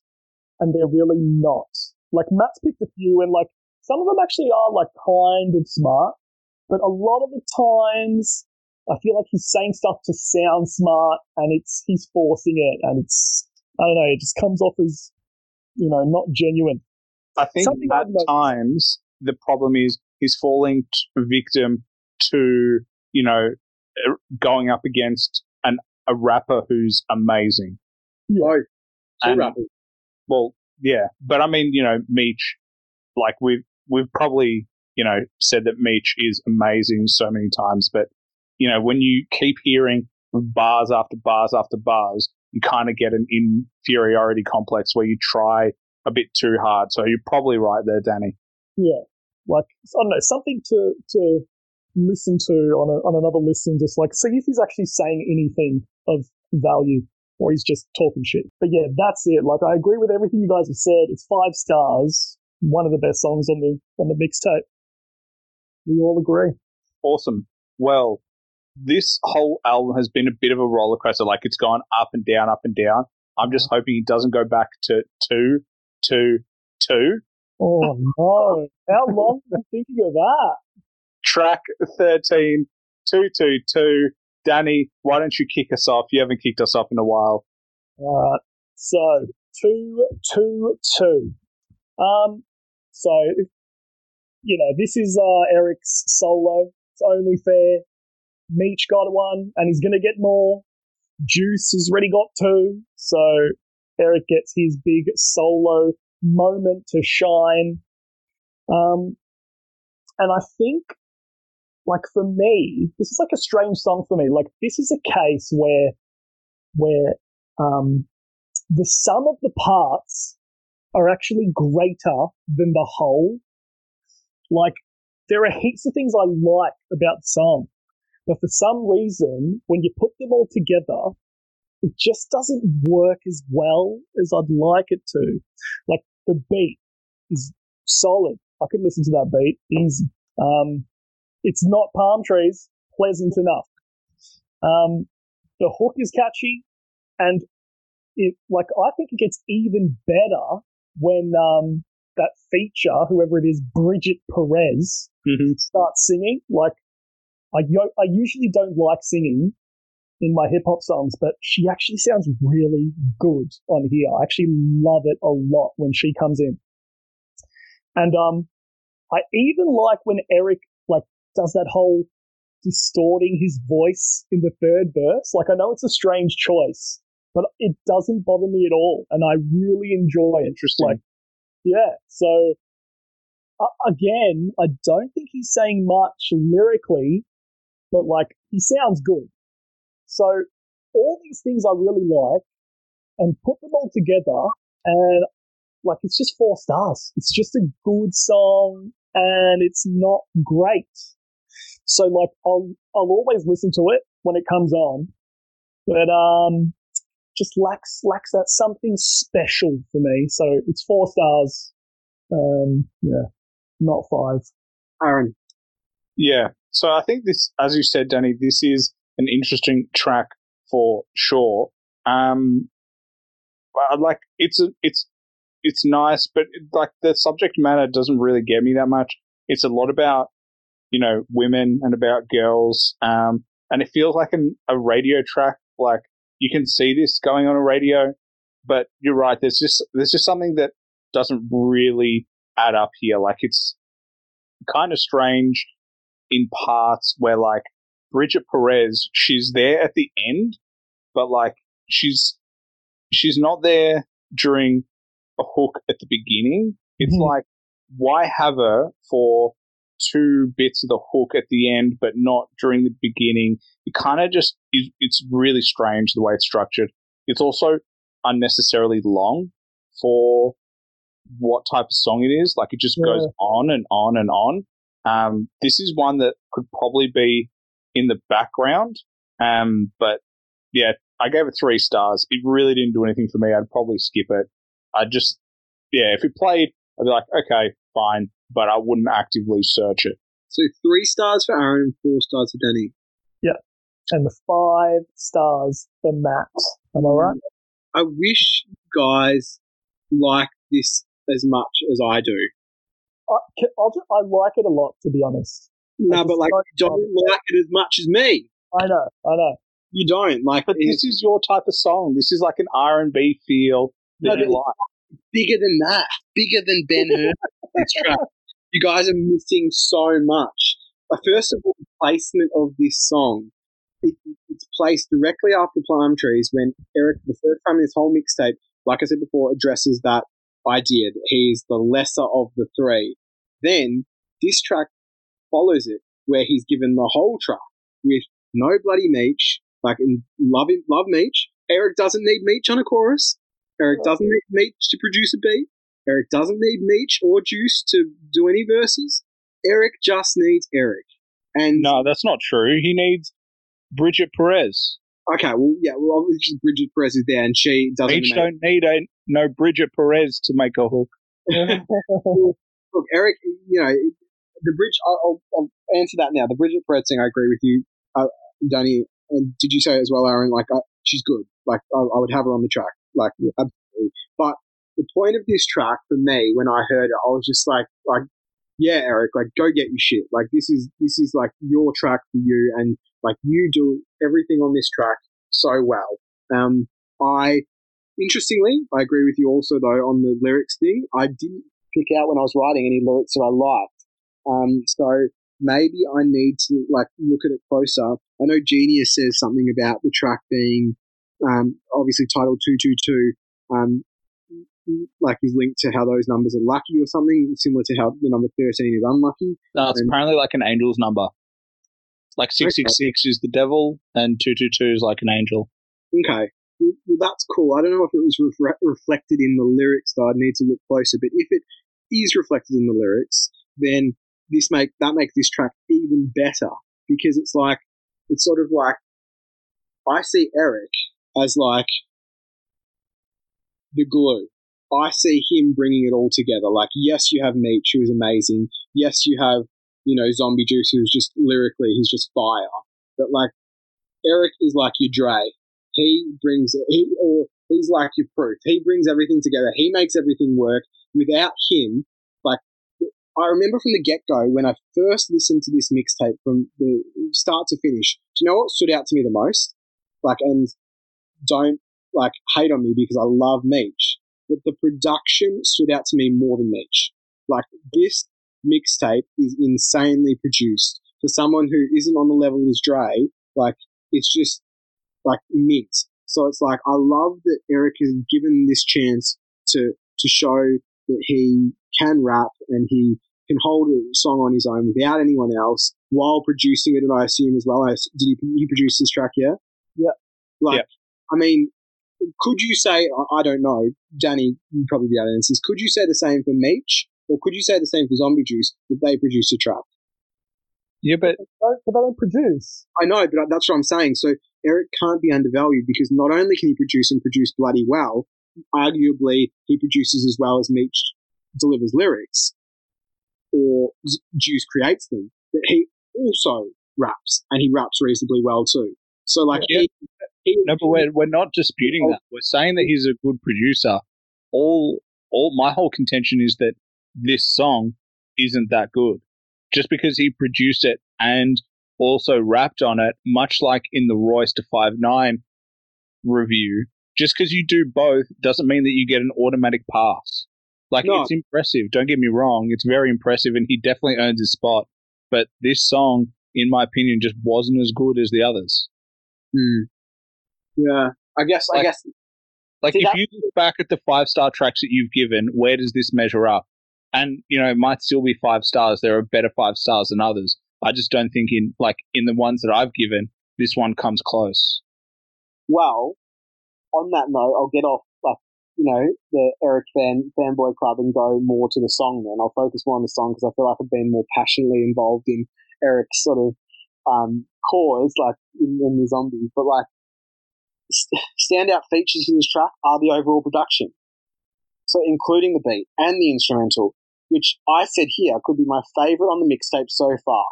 and they're really not. Like, Matt's picked a few and like some of them actually are like kind of smart, but a lot of the times I feel like he's saying stuff to sound smart and it's, he's forcing it and it's, I don't know, it just comes off as, you know, not genuine. I think Something at I've times the problem is he's falling t- victim to you know er- going up against an a rapper who's amazing. Two And- rappers. Well, yeah, but I mean, you know, Meech, like we've we've probably you know said that Meech is amazing so many times, but you know when you keep hearing bars after bars after bars, you kind of get an inferiority complex where you try a bit too hard. So you're probably right there, Danny. Yeah, like I don't know, something to to listen to on a, on another listen. Just like see if he's actually saying anything of value, or he's just talking shit. But yeah, that's it. Like I agree with everything you guys have said. It's five stars. One of the best songs on the on the mixtape. We all agree. awesome. Well, this whole album has been a bit of a roller coaster. Like it's gone up and down, up and down. I'm just hoping it doesn't go back to two, two, two. Oh no! How long are you thinking of that? Track 13, two, two, two. Danny, why don't you kick us off? You haven't kicked us off in a while. Alright. So two, two, two. Um. So you know, this is uh, Erick's solo. It's only fair. Meech got one, and he's gonna get more. Juice has already got two, so Erick gets his big solo moment to shine. Um, and I think, like for me, this is like a strange song for me. Like this is a case where, where, um, the sum of the parts are actually greater than the whole. Like there are heaps of things I like about the song, but for some reason, when you put them all together, it just doesn't work as well as I'd like it to. Like the beat is solid. I could listen to that beat easy. Um, it's not palm trees, pleasant enough. Um, the hook is catchy, and it like I think it gets even better when um, that feature, whoever it is, Bridget Perez, Mm-hmm. starts singing. Like I, yo- I usually don't like singing in my hip hop songs, but she actually sounds really good on here. I actually love it a lot when she comes in. And um, I even like when Erick like does that whole distorting his voice in the third verse. Like I know it's a strange choice, but it doesn't bother me at all, and I really enjoy it. Interesting. Like, yeah. So uh, again, I don't think he's saying much lyrically, but like he sounds good. So all these things I really like, and put them all together, and like it's just four stars. It's just a good song, and it's not great. So like I'll I'll always listen to it when it comes on, but um, just lacks lacks that something special for me. So it's four stars. Um, yeah, not five. Aaron. Yeah. So I think this, as you said, Danny, this is an interesting track for sure. Um, I like it's a, it's it's nice, but like the subject matter doesn't really get me that much. It's a lot about you know women and about girls, um, and it feels like an, a radio track. Like you can see this going on a radio, but you're right. There's just there's just something that doesn't really add up here. Like it's kind of strange in parts where like Bridget Perez, she's there at the end, but like she's she's not there during a hook at the beginning. It's Mhm. like why have her for two bits of the hook at the end, but not during the beginning? It kind of just is, it's really strange the way it's structured. It's also unnecessarily long for what type of song it is. Like it just Yeah. goes on and on and on. Um, this is one that could probably be in the background. Um, but yeah, I gave it three stars. It really didn't do anything for me. I'd probably skip it. I just, yeah, if it played, I'd be like, okay, fine, but I wouldn't actively search it. So three stars for Aaron and four stars for Danny. Yeah, and the five stars for Matt. Am I right? I wish guys like this as much as I do. I, can- I'll ju- I like it a lot, to be honest. No, I but like you don't- don't like it as much as me. I know, I know. You don't like But this is your type of song. This is like an R and B feel that No, you like. bigger than that, bigger than Ben Hur. You guys are missing so much. Uh, first of all, the placement of this song. It, it's placed directly after Palm Trees when Erick, the first time in this whole mixtape, like I said before, addresses that idea that he is the lesser of the three. Then this track follows it, where he's given the whole track with no bloody Meech, like in love him, love Meech. Erick doesn't need Meech on a chorus. Erick doesn't need Meech to produce a beat. Erick doesn't need Meech or Juice to do any verses. Erick just needs Erick. And No, that's not true. He needs Bridget Perez. okay, well, yeah, well, obviously Bridget Perez is there, and she doesn't. Each make- don't need a no Bridget Perez to make a hook. Look, Erick, you know, the bridge. I'll, I'll, I'll answer that now. The Bridget Perez thing, I agree with you, uh, Danny. And did you say as well, Aaron? Like, uh, she's good. Like, I, I would have her on the track. Like, absolutely. But the point of this track for me, when I heard it, I was just like, like, yeah, Erick, like, go get your shit. Like, this is this is like your track for you, and like, you do everything on this track so well. Um, I interestingly, I agree with you also though on the lyrics thing. I didn't pick out when I was writing any lyrics that I liked. Um, so maybe I need to like look at it closer. I know Genius says something about the track being um, obviously titled two two two. Um, like is linked to how those numbers are lucky or something similar to how the number 13 is unlucky. No, it's And- apparently like an angel's number. Like 666 is the devil, and 222 is like an angel. Okay. Well, that's cool. I don't know if it was refre- reflected in the lyrics, though. I'd need to look closer. But if it is reflected in the lyrics, then this make that makes this track even better because it's like it's sort of like I see Erick as like the glue. I see him bringing it all together. Like, yes, you have Meech, who is amazing. Yes, you have you know Zombie Juice, who's just lyrically, he's just fire. But like Erick is like your Dre he brings he or he's like your proof. He brings everything together. He makes everything work. Without him, like I remember from the get go when I first listened to this mixtape from the start to finish. Do you know what stood out to me the most? Like, and don't like hate on me because I love Meech, but the production stood out to me more than Meech. Like this mixtape is insanely produced for someone who isn't on the level as Dre. Like it's just like mint. So it's like I love that Erick has given this chance to to show that he can rap and he can hold a song on his own without anyone else while producing it. And I assume as well. I, did he, he produce this track? Yeah. Yeah. Like, Yeah. I mean, could you say? I- I don't know, Danny. You probably be able to answer this. Could you say the same for Meech, or could you say the same for Zombie Juice that they produce a track? Yeah, but but they don't produce. I know, but that's what I'm saying. So Erick can't be undervalued because not only can he produce and produce bloody well, arguably he produces as well as Meech delivers lyrics, or Z- Juice creates them. But he also raps, and he raps reasonably well too. So like Yeah. he, he, no, but we're we're not disputing that. We're saying that he's a good producer. All all my whole contention is that this song isn't that good. Just because he produced it and also rapped on it, much like in the Royce da Five Nine review, just because you do both doesn't mean that you get an automatic pass. Like No. it's impressive. Don't get me wrong; it's very impressive, and he definitely earns his spot. But this song, in my opinion, just wasn't as good as the others. Hmm. Yeah, I guess I guess Like if that- you look back at the five star tracks that you've given, where does this measure up? And you know, it might still be five stars. There are better five stars than others. I just don't think in like in the ones that I've given, this one comes close. Well, on that note, I'll get off like you know the Erick fan fanboy club and go more to the song. Then I'll focus more on the song because I feel like I've been more passionately involved in Erick's sort of um, cause, like in, in the zombies. But like standout features in this track are the overall production, so including the beat and the instrumental, which I said here could be my favorite on the mixtape so far.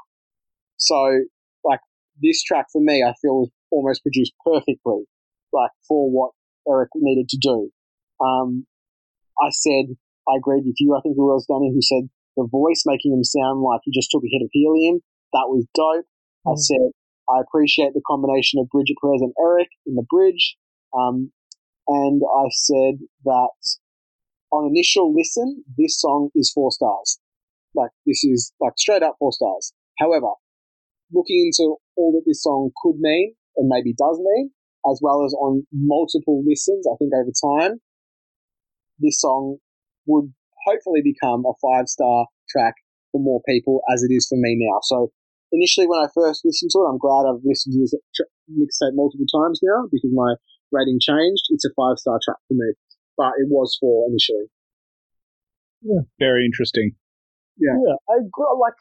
So like this track for me, I feel was almost produced perfectly like for what Erick needed to do. Um, I said I agreed with you. I think it was Danny who said the voice making him sound like he just took a hit of helium. That was dope. I Mm. said I appreciate the combination of Bridget Perez and Erick in the bridge. Um, and I said that on initial listen, this song is four stars. Like this is like straight up four stars. However, looking into all that this song could mean and maybe does mean, as well as on multiple listens, I think over time, this song would hopefully become a five star track for more people as it is for me now. So initially when I first listened to it, I'm glad I've listened to this tr- mixtape multiple times now because my rating changed. It's a five star track for me, but it was four initially. Yeah, very interesting. Yeah. Yeah, I agree. Like,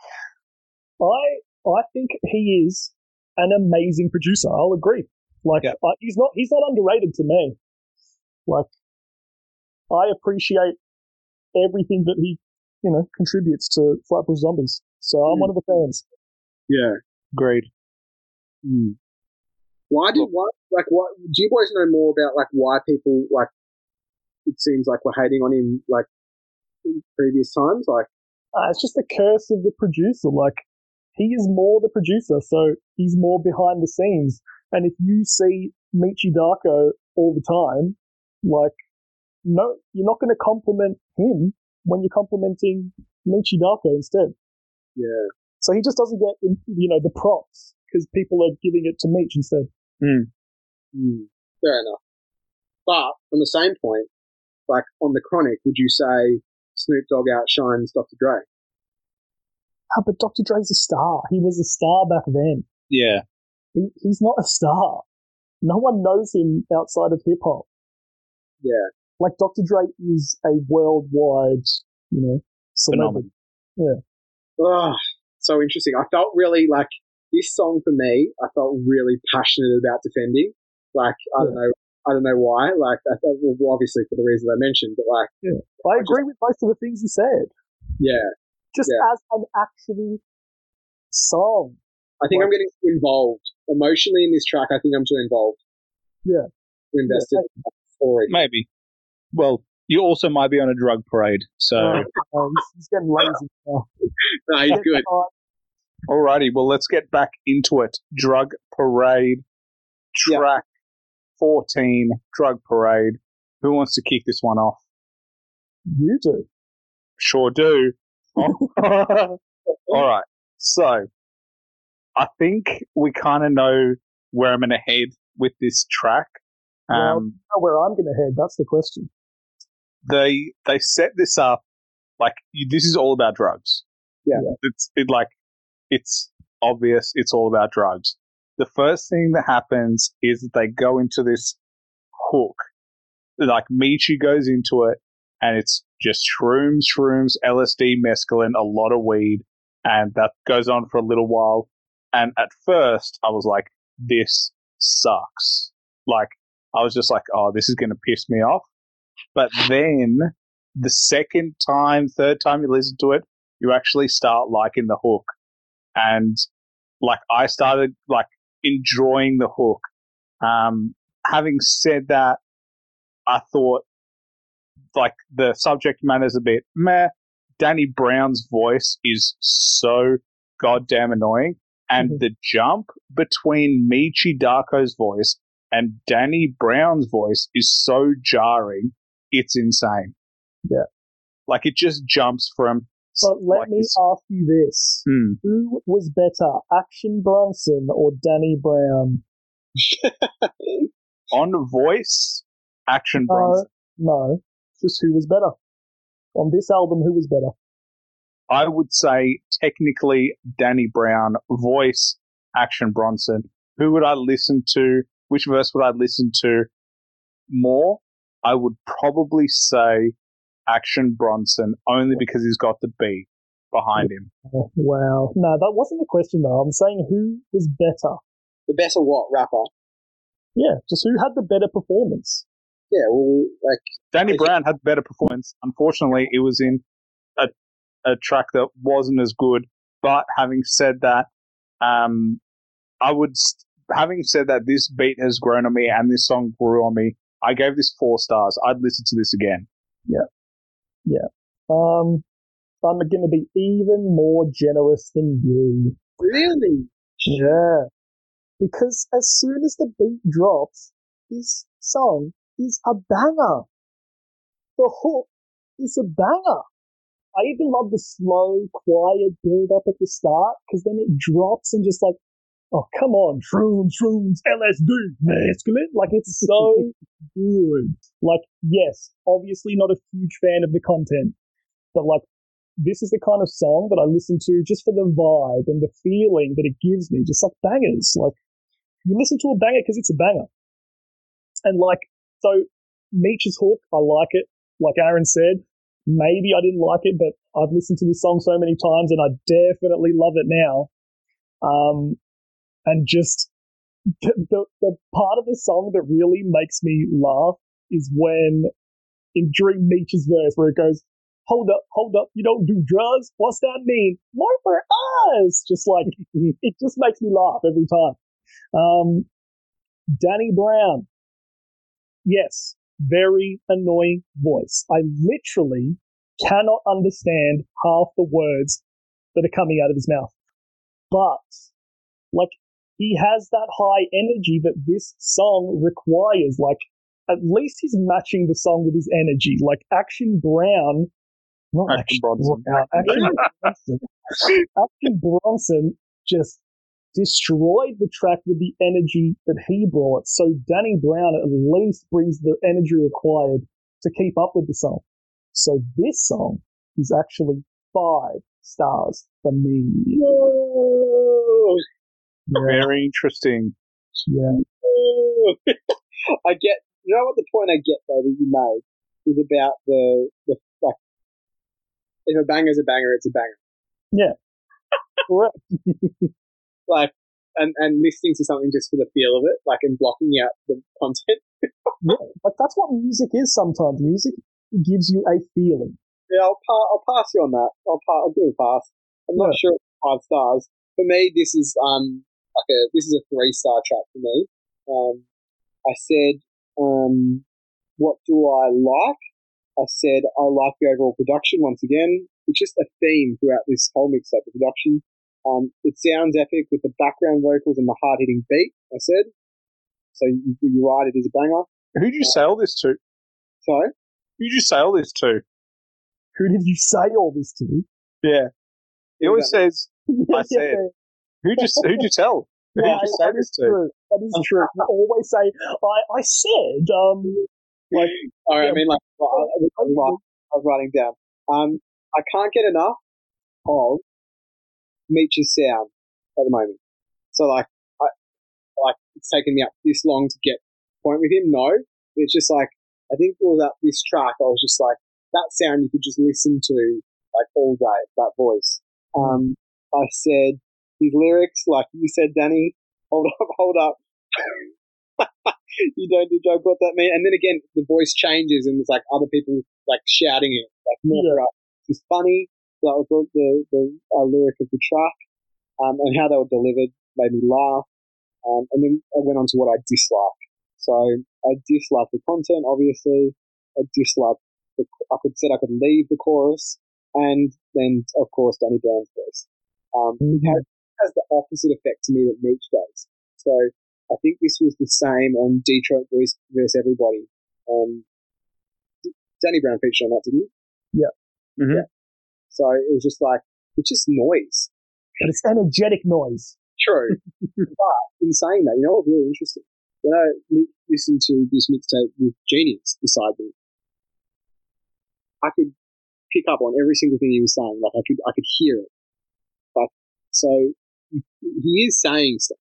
I I think he is an amazing producer. I'll agree. Like, Yeah. uh, he's not he's not underrated to me. Like, I appreciate everything that he you know contributes to Flatbush Zombies. So I'm Mm. one of the fans. Yeah. Agreed. Mm. Why do why like what do you boys know more about like why people like it seems like we're hating on him like in previous times? Like Uh, it's just the curse of the producer. Like, he is more the producer, so he's more behind the scenes. And if you see Meechy Darko all the time, Like, no, you're not going to compliment him when you're complimenting Meechy Darko instead. Yeah. So he just doesn't get, you know, the props because people are giving it to Meech instead. Mm. Fair enough. But on the same point, like on the Chronic, would you say Snoop Dogg outshines Dr. Dre? Ah, but Dr. Dre's a star. He was a star back then. Yeah. He, he's not a star. No one knows him outside of hip hop. Yeah. Like Dr. Dre is a worldwide, you know, celebrity. Phenomenon. Oh, so interesting. I felt really like this song for me. I felt really passionate about defending. Like I don't know, I don't know why. Like I thought, well, obviously for the reasons I mentioned, but like I agree with most of the things you said. yeah, Just Yeah. as an actually song. I think Like- I'm getting too involved emotionally in this track. I think I'm too involved. Yeah. Too invested in the story. Maybe. Well, you also might be on a drug parade. So, Uh, he's, he's getting lazy now. No, he's good. Alrighty. Well, let's get back into it. Drug parade, Yeah. track 14, drug parade. Who wants to kick this one off? You do. Sure do. All right. So, I think we kind of know where I'm going to head with this track. Well- Um, Know where I'm going to head? That's the question. they they set this up like this is all about drugs. Yeah. it's it like it's obvious it's all about drugs. The first thing that happens is that they go into this hook. Like Meechy goes into it, and it's just shrooms, shrooms, LSD, mescaline, a lot of weed, and that goes on for a little while. And at first, I was like, "This sucks." Like I was just like, "Oh, this is going to piss me off." But then the second time, third time you listen to it, you actually start liking the hook. And like I started like enjoying the hook. Um, having said that, I thought like the subject matter is a bit meh. Danny Brown's voice is so goddamn annoying. And Mhm. the jump between Meechy Darko's voice and Danny Brown's voice is so jarring. It's insane. Yeah. Like it just jumps from. But let me ask you this. Hmm. Who was better, Action Bronson or Danny Brown? on voice, Action No, Bronson. no. Just who was better? On this album, who was better? I would say technically Danny Brown, voice, Action Bronson. Who would I listen to? Which verse would I listen to more? I would probably say Action Bronson, only because he's got the beat behind him. Oh, wow. No, that wasn't the question though. I'm saying who was better. The better what rapper? Yeah, just who had the better performance. Yeah, well, like Danny Brown had better performance. Unfortunately, it was in a a track that wasn't as good. But having said that, um, I would. St- having said that, this beat has grown on me and this song grew on me. I gave this four stars. I'd listen to this again. Um, I'm going to be even more generous than you. really, Yeah. Because as soon as the beat drops, this song is a banger. The hook is a banger. I even love the slow, quiet build up at the start because then it drops and just like, oh, come on, shrooms, shrooms, LSD, mescaline. Like it's so good. Like, yes, obviously not a huge fan of the content, but like, this is the kind of song that I listen to just for the vibe and the feeling that it gives me, just like bangers. Like, you listen to a banger because it's a banger. And like, so Meech's hook, I like it. Like Aaron said, maybe I didn't like it, but I've listened to this song so many times and I definitely love it now. Um, and just the, the, the part of the song that really makes me laugh is when in during Meech's verse where it goes, hold up, hold up, you don't do drugs? What's that mean? More for us! Just like, it just makes me laugh every time. Um, Danny Brown. Yes, very annoying voice. I literally cannot understand half the words that are coming out of his mouth. But, like, he has that high energy that this song requires. Like, at least he's matching the song with his energy. Like Action Brown, not Action Action Bronson. uh, Action Bronson. Action Bronson just destroyed the track with the energy that he brought. So Danny Brown at least brings the energy required to keep up with the song. So this song is actually five stars for me. Whoa. Yeah, Very interesting. yeah. I get. You know what the point I get though that you made is about the the like. If a banger's a banger, it's a banger. Yeah. Correct. Like, and and listening to something just for the feel of it, like, and blocking out the content. Yeah, like that's what music is sometimes. Music gives you a feeling. Yeah, I'll, pa- I'll pass you on that. I'll, pa- I'll do a pass. I'm not sure five stars. For me, this is um like a this is a three star track for me. Um, I said, um, what do I like? I said I like the overall production once again. It's just a theme throughout this whole mix. mixtape. The production, um, it sounds epic with the background vocals and the hard hitting beat. I said, so you, you're right, it is a banger. Who'd you sell this to? So Who'd you sell this to? Who did you say all this to? Yeah. he always says, I Yeah, said. Who'd you, who'd you tell? Who'd Yeah, you say that this is to? true. That is true. You always say, I, I said, um, like, All right, Yeah. I mean, like, I, I, was writing- I down. Um, I can't get enough of Meech's sound at the moment. So, like, I, like, it's taken me up this long to get point with him. No, it's just like, I think all that this track, I was just like, that sound you could just listen to like all day. That voice. Um, I said his lyrics, like you said, Danny. Hold up, hold up. you don't do joke what that mean. And then again, the voice changes and it's like other people like shouting it, like more Yeah. throughout. It's funny. That was the the, the uh, lyric of the track, um, and how they were delivered made me laugh. Um, and then I went on to what I disliked. So I dislike the content, obviously. I disliked the. I could said I could leave the chorus, and then of course Danny Brown's voice. Um, it has, has the opposite effect to me that Meech does. So I think this was the same on Detroit versus, versus Everybody. Um, Danny Brown featured on that, didn't he? Yeah. Mhm. Yeah. So it was just like, it's just noise. but it's energetic noise. True. but in saying that, you know what's really interesting? When I li- listened to this mixtape with Genius beside me, I could pick up on every single thing he was saying. Like I could, I could hear it. Like, so he he is saying stuff.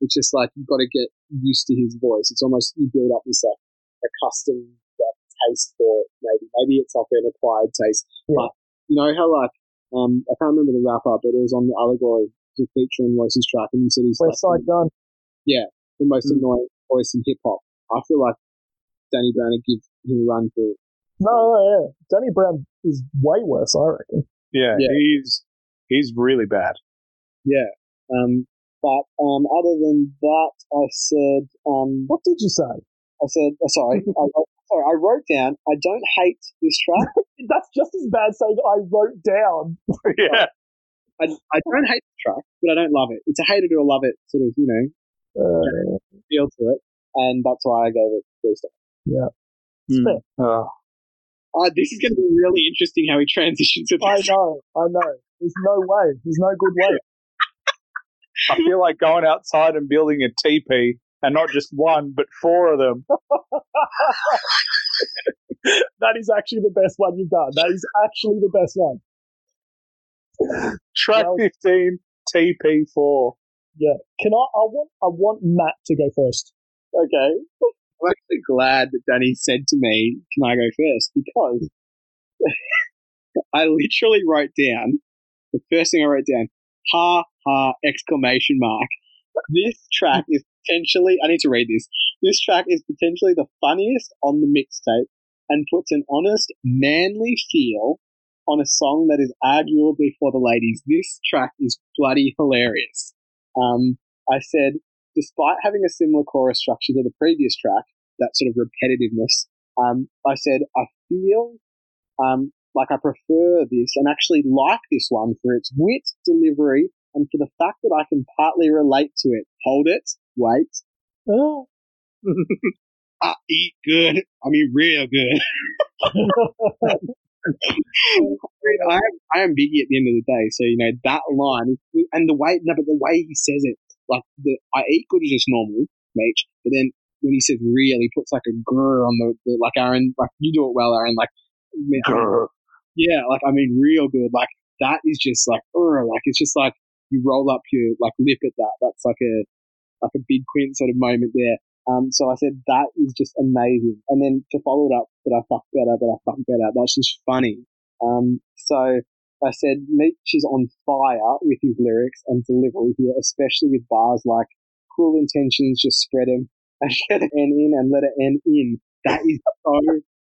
It's just like you've got to get used to his voice. It's almost you build up this like a custom like, taste for it. Maybe, maybe it's like an acquired taste. Yeah. But you know how like um I can't remember the rapper, but it was on the Allegory the feature on Royce's track, and he said he's West like Side Gun. Yeah, the most Mm. annoying voice in hip hop. I feel like Danny Brown would give him a run for it. No, no, yeah. Danny Brown is way worse, I reckon. Yeah, Yeah. he's he's really bad. Yeah. Um, but um, other than that, I said um, What did you say? I said oh, sorry. I, I- sorry, I wrote down. I don't hate this track. That's just as bad saying I wrote down. yeah. I, I don't hate the track, but I don't love it. It's a hate it or love it sort of you know Uh, feel to it, and that's why I gave it three stars. it's Mm. fair. Oh. Uh, this is going to be really interesting how he transitions to I know, I know. There's no way. There's no good way. I feel like going outside and building a teepee, and not just one, but four of them. that is actually the best one you've done. That is actually the best one. Track Well- 15, TP4. Yeah. Can I? I want. I want Matt to go first. Okay. I'm actually glad that Danny said to me, Can I go first? Because I literally wrote down the first thing I wrote down, ha ha exclamation mark. This track is potentially I need to read this. This track is potentially the funniest on the mixtape and puts an honest, manly feel on a song that is arguably for the ladies. This track is bloody hilarious. Um, I said despite having a similar chorus structure to the previous track, that sort of repetitiveness, um, I said, I feel um, like I prefer this and actually like this one for its wit, delivery, and for the fact that I can partly relate to it. Hold it, wait. Oh, I eat good. I mean, real good. I am, I am Biggie at the end of the day, so you know that line and the way, no, but the way he says it, like the I eat good is just normal, mate. But then when he says real, he puts like a grr on the, the like Aaron, like you do it well, Aaron. Like grr. yeah, like I mean, real good. Like that is just like, grr, like it's just like you roll up your like lip at that. That's like a like a big Quint sort of moment there. Um, so I said that is just amazing. And then to follow it up, but I fuck better, but I fuck better. That's just funny. Um, so I said Meech is on fire with his lyrics and delivery here, especially with bars like "Cool intentions, just spread them and get an N in and let it end in." That is so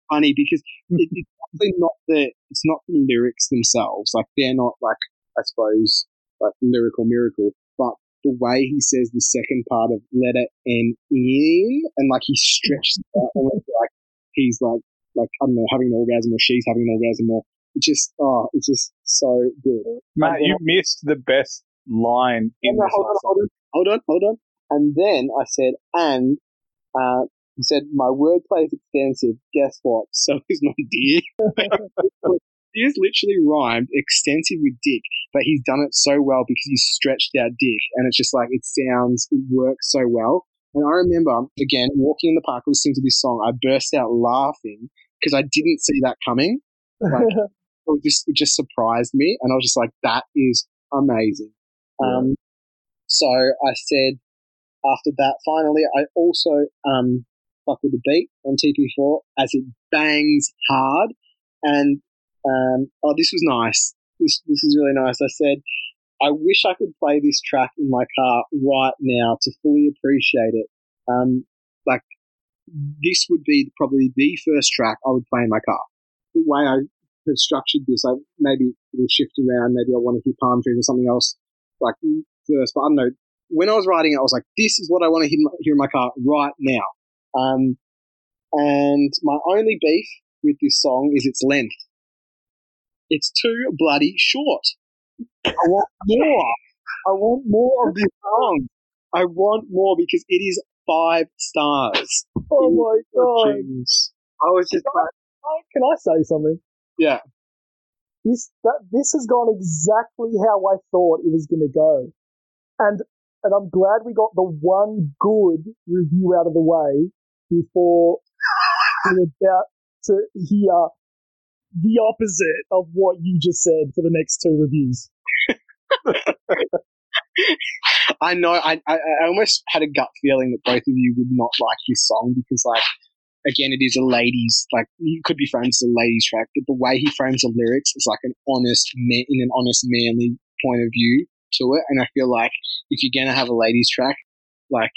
funny because it, it's not the it's not the lyrics themselves. Like they're not like I suppose like lyrical miracle, but the way he says the second part of letter N in and like he stretches it out almost like he's like like I don't know having an orgasm or she's having an orgasm or it's just oh it's just so good. Matt, you missed the best line in no, hold, on, hold on, hold on, hold on. And then I said, and uh, he said, my wordplay is extensive. Guess what? So is my dear. he has literally rhymed extensive with dick, but he's done it so well because he's stretched out dick, and it's just like it sounds, it works so well. And I remember again walking in the park listening to this song, I burst out laughing because I didn't see that coming. Like, it just it just surprised me, and I was just like, that is amazing. Um, so I said after that, finally, I also um, fuck with the beat on TP4 as it bangs hard, and um, oh, this was nice. This this is really nice. I said, I wish I could play this track in my car right now to fully appreciate it. Um, like this would be probably the first track I would play in my car. The way I have structured this, I maybe it'll shift around. Maybe I want to hear palm trees or something else like first. But I don't know. When I was writing it, I was like, this is what I want to hear in my car right now. Um, and my only beef with this song is its length. It's too bloody short. I want more. I want more of this song. I want more because it is five stars. Oh my god! I was just like, Can I say something? yeah. This that this has gone exactly how I thought it was going to go, and and I'm glad we got the one good review out of the way before we're about to hear the opposite of what you just said for the next two reviews. I know. I, I I almost had a gut feeling that both of you would not like this song because, like, again, it is a ladies like you could be framed as a ladies track, but the way he frames the lyrics is like an honest man in an honest manly point of view to it, and I feel like if you're gonna have a ladies track, like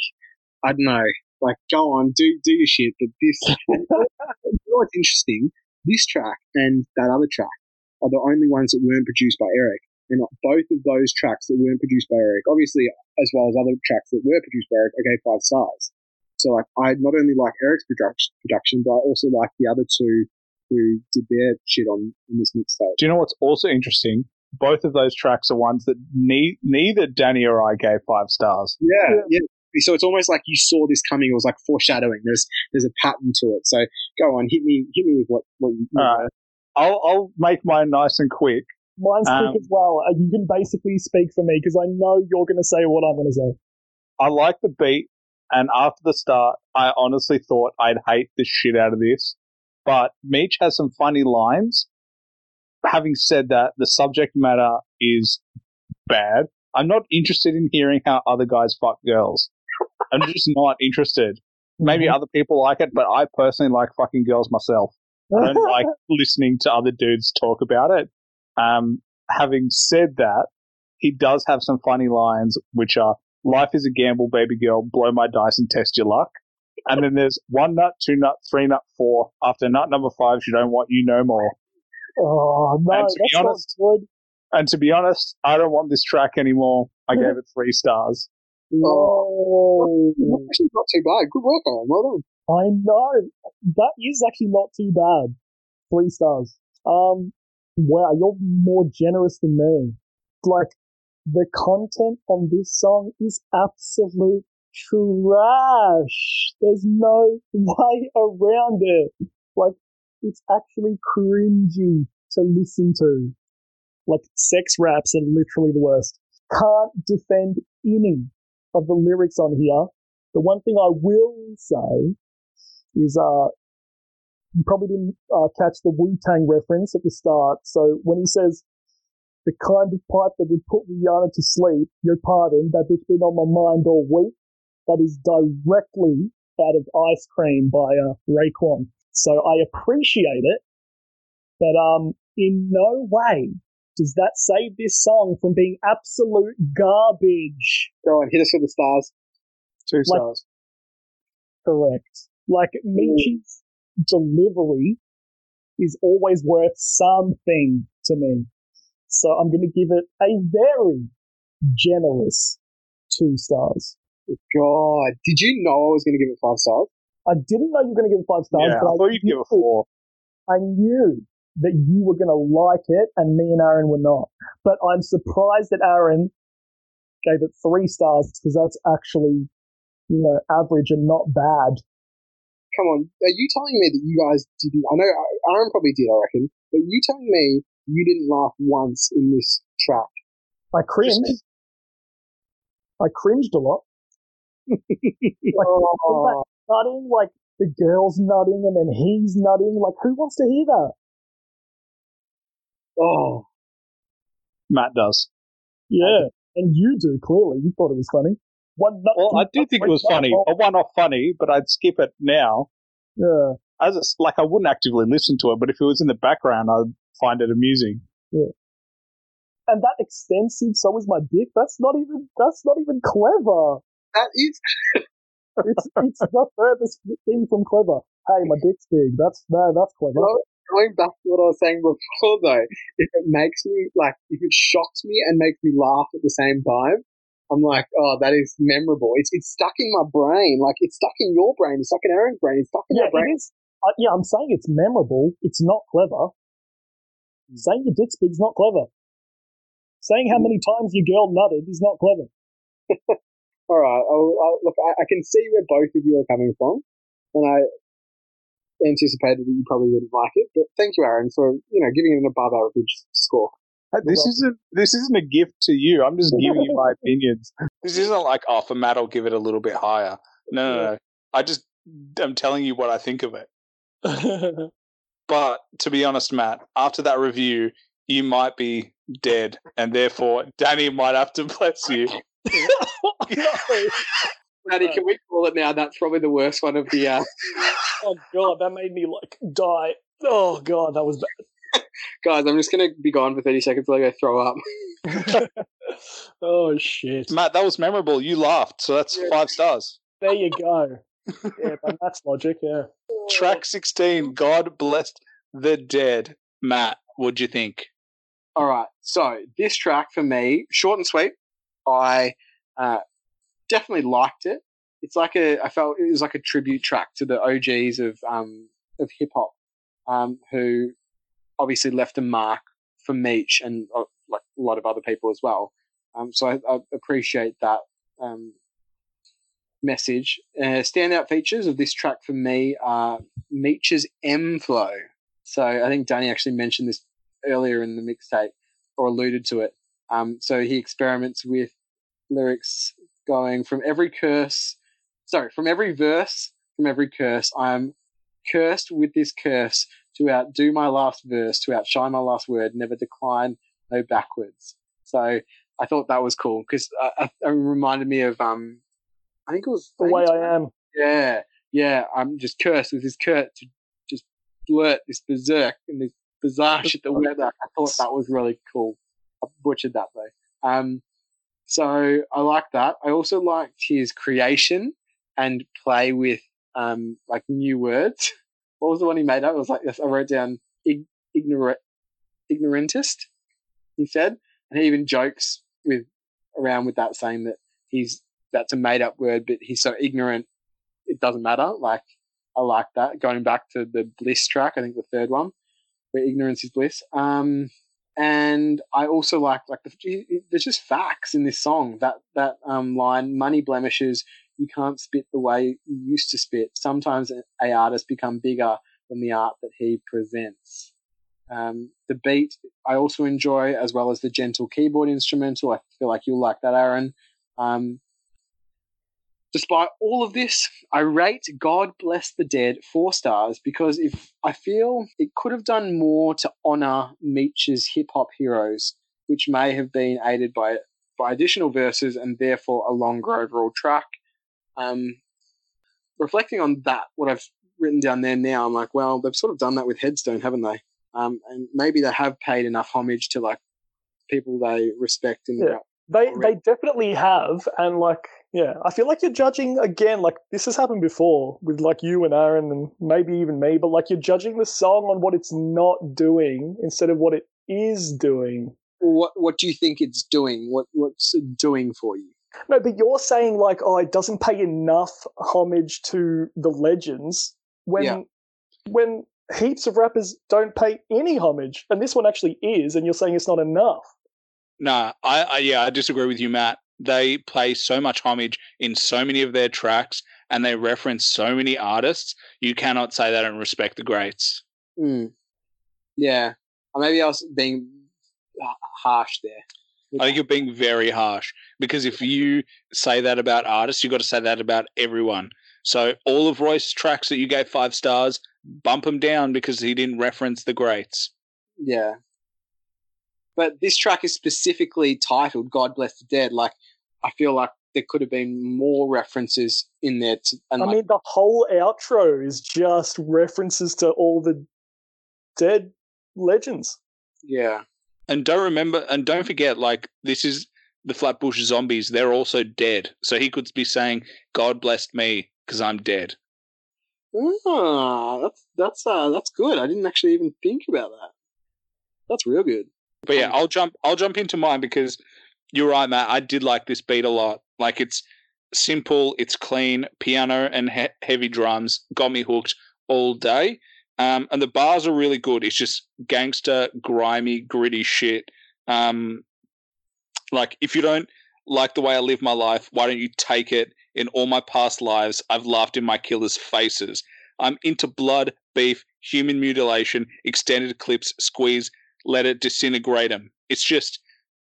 I don't know, like go on, do do your shit, but this. you know what's interesting? This track and that other track are the only ones that weren't produced by Erick. And both of those tracks that weren't produced by Erick, obviously, as well as other tracks that were produced by Erick, I gave five stars. So like, I not only like Erick's production, production, but I also like the other two who did their shit on in this mixtape. Do you know what's also interesting? Both of those tracks are ones that ne- neither Danny or I gave five stars. Yeah, yeah. So it's almost like you saw this coming. It was like foreshadowing. There's there's a pattern to it. So go on, hit me, hit me with what what you. All right. I'll, I'll make mine nice and quick. Mine's Um, quick as well. Uh, You can basically speak for me because I know you're going to say what I'm going to say. I like the beat, and after the start, I honestly thought I'd hate the shit out of this. But Meech has some funny lines. Having said that, the subject matter is bad. I'm not interested in hearing how other guys fuck girls. I'm just not interested. Maybe other people like it, but I personally like fucking girls myself. I don't like listening to other dudes talk about it. Um, having said that, he does have some funny lines, which are "Life is a gamble, baby girl. Blow my dice and test your luck." And then there's one nut, two nut, three nut, four. After nut number five, she don't want you no more. Oh no, And to be honest- not good. And to be honest, I don't want this track anymore. I gave it three stars. Oh, Actually, not too bad. Good work, Aaron. Well done. I know that is actually not too bad. Three stars. Um, wow, you're more generous than me. Like the content on this song is absolute trash. There's no way around it. Like, it's actually cringy to listen to. Like, sex raps are literally the worst. Can't defend any of the lyrics on here. The one thing I will say is, uh, you probably didn't uh, catch the Wu Tang reference at the start. So when he says, the kind of pipe that would put Rihanna to sleep, your pardon, that bitch been on my mind all week, that is directly out of Ice Cream by uh, Raekwon. So I appreciate it, but um, in no way does that save this song from being absolute garbage. Go on, hit us with the stars. Two Like- stars. Correct. Like mm. Meechy's delivery is always worth something to me. So I'm going to give it a very generous two stars. God, did you know I was going to give it five stars? I didn't know you were going to give it five stars, yeah, but I thought you'd give it four. I knew that you were going to like it and me and Aaron were not. But I'm surprised that Aaron gave it three stars because that's actually, you know, average and not bad. Come on, are you telling me that you guys didn't? I know Aaron probably did, I reckon, but you telling me you didn't laugh once in this track? I cringed. I cringed a lot. Like, nutting, like the girl's nutting and then he's nutting. Like, who wants to hear that? Oh, Matt does. Yeah, and you do clearly. You thought it was funny. One nut. Well, I do think it was funny. I won off funny, but I'd skip it now. Yeah, As it's like I wouldn't actively listen to it, but if it was in the background, I'd find it amusing. Yeah, and that extensive. So is my dick. That's not even. That's not even clever. that is It's it's the furthest thing from clever. Hey, my dick's big. That's no, that's clever. Well, going back to what I was saying before, though. If it makes me like, if it shocks me and makes me laugh at the same time, I'm like, oh, that is memorable. It's it's stuck in my brain. Like it's stuck in your brain. It's stuck in Aaron's brain. It's stuck in Yeah, our brain. is. Uh, yeah, I'm saying it's memorable. It's not clever. Saying your dick's big's not clever. Saying how many times your girl nutted is not clever. All right. I'll, I'll, look, I, I can see where both of you are coming from, and I anticipated that you probably wouldn't like it. But thank you, Aaron, for you know giving it an above average score. Hey, This Well- isn't this isn't a gift to you. I'm just giving you my opinions. This isn't like oh, for Matt, I'll give it a little bit higher. No, no, no. I just I'm telling you what I think of it. But to be honest, Matt, after that review, you might be dead, and therefore Danny might have to bless you. no. Maddie, can we call it now? That's probably the worst one of the. Uh, Oh god, that made me like die. Oh god, that was bad. guys, I'm just gonna be gone for 30 seconds. Till I go throw up. oh shit. Matt, that was memorable. You laughed, so that's five stars. There you go. Yeah, that's logic, yeah. Track 16, God blessed the dead. Matt, what'd you think? All right. So this track for me, short and sweet. I uh, definitely liked it. It's like a, I felt it was like a tribute track to the OGs of um, of hip hop, um, who obviously left a mark for Meech and uh, like a lot of other people as well. Um, so I, I appreciate that um, message. Uh, standout features of this track for me are Meech's M flow. So I think Danny actually mentioned this earlier in the mixtape or alluded to it. Um, so he experiments with lyrics going from every curse, sorry, from every verse, from every curse. I am cursed with this curse to outdo my last verse, to outshine my last word, never decline, no backwards. So I thought that was cool because uh, it reminded me of, um, I think it was The way I am. yeah, yeah. I'm just cursed with this Kurt to just blurt this berserk and this bizarre shit that there. I thought that was really cool. I butchered that though. Um, so I like that. I also liked his creation and play with um like new words. What was the one he made up? It was like this. I wrote down ig- ignorant, ignorantist. He said, and he even jokes with around with that, saying that he's that's a made up word, but he's so ignorant it doesn't matter. Like I like that. Going back to the bliss track, I think the third one, where ignorance is bliss. Um, and I also like like the, there's just facts in this song. That that um line, money blemishes, you can't spit the way you used to spit. Sometimes a artist become bigger than the art that he presents. Um, the beat I also enjoy, as well as the gentle keyboard instrumental. I feel like you'll like that, Aaron. Um, despite all of this, I rate God Bless the Dead four stars because if I feel it could have done more to honor Meech's hip hop heroes, which may have been aided by by additional verses and therefore a longer overall track. Um, reflecting on that, what I've written down there now, I'm like, well, they've sort of done that with Headstone, haven't they? Um, and maybe they have paid enough homage to like people they respect and yeah. They they definitely have, and like yeah, I feel like you're judging again. Like this has happened before with like you and Aaron, and maybe even me. But like you're judging the song on what it's not doing instead of what it is doing. What What do you think it's doing? What What's it doing for you? No, but you're saying like, oh, it doesn't pay enough homage to the legends when yeah. when heaps of rappers don't pay any homage, and this one actually is, and you're saying it's not enough. Nah, I, I yeah, I disagree with you, Matt. They play so much homage in so many of their tracks, and they reference so many artists. You cannot say they don't respect the greats. Mm. Yeah, or maybe I was being harsh there. I think you're being very harsh because if you say that about artists, you've got to say that about everyone. So all of Royce's tracks that you gave five stars, bump him down because he didn't reference the greats. Yeah. But this track is specifically titled God Bless the Dead. Like, I feel like there could have been more references in there. To, and I like, mean, the whole outro is just references to all the dead legends. Yeah. And don't remember, and don't forget, like, this is the Flatbush zombies. They're also dead. So he could be saying, God blessed me because I'm dead. Ah, that's that's uh, that's good. I didn't actually even think about that. That's real good. But yeah, I'll jump. I'll jump into mine because you're right, Matt. I did like this beat a lot. Like it's simple, it's clean, piano and he- heavy drums got me hooked all day. Um, and the bars are really good. It's just gangster, grimy, gritty shit. Um, like if you don't like the way I live my life, why don't you take it in all my past lives, I've laughed in my killers' faces. I'm into blood, beef, human mutilation, extended clips, squeeze, let it disintegrate them. It's just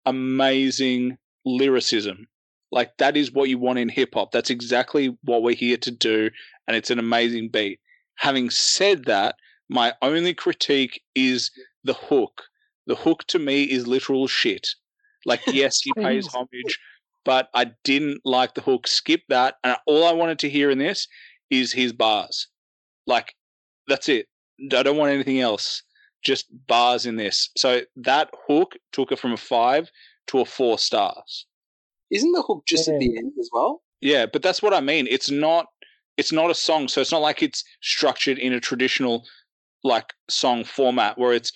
amazing lyricism. Like that is what you want in hip hop. That's exactly what we're here to do, and it's an amazing beat. Having said that, my only critique is the hook. The hook to me is literal shit. Like, yes, he pays homage but I didn't like the hook. Skip that. And all I wanted to hear in this is his bars. Like, that's it. I don't want anything else. Just bars in this. So that hook took it from a five to a four stars. Isn't the hook just yeah. at the end as well? Yeah, but that's what I mean. It's not. It's not a song, so it's not like it's structured in a traditional like song format where it's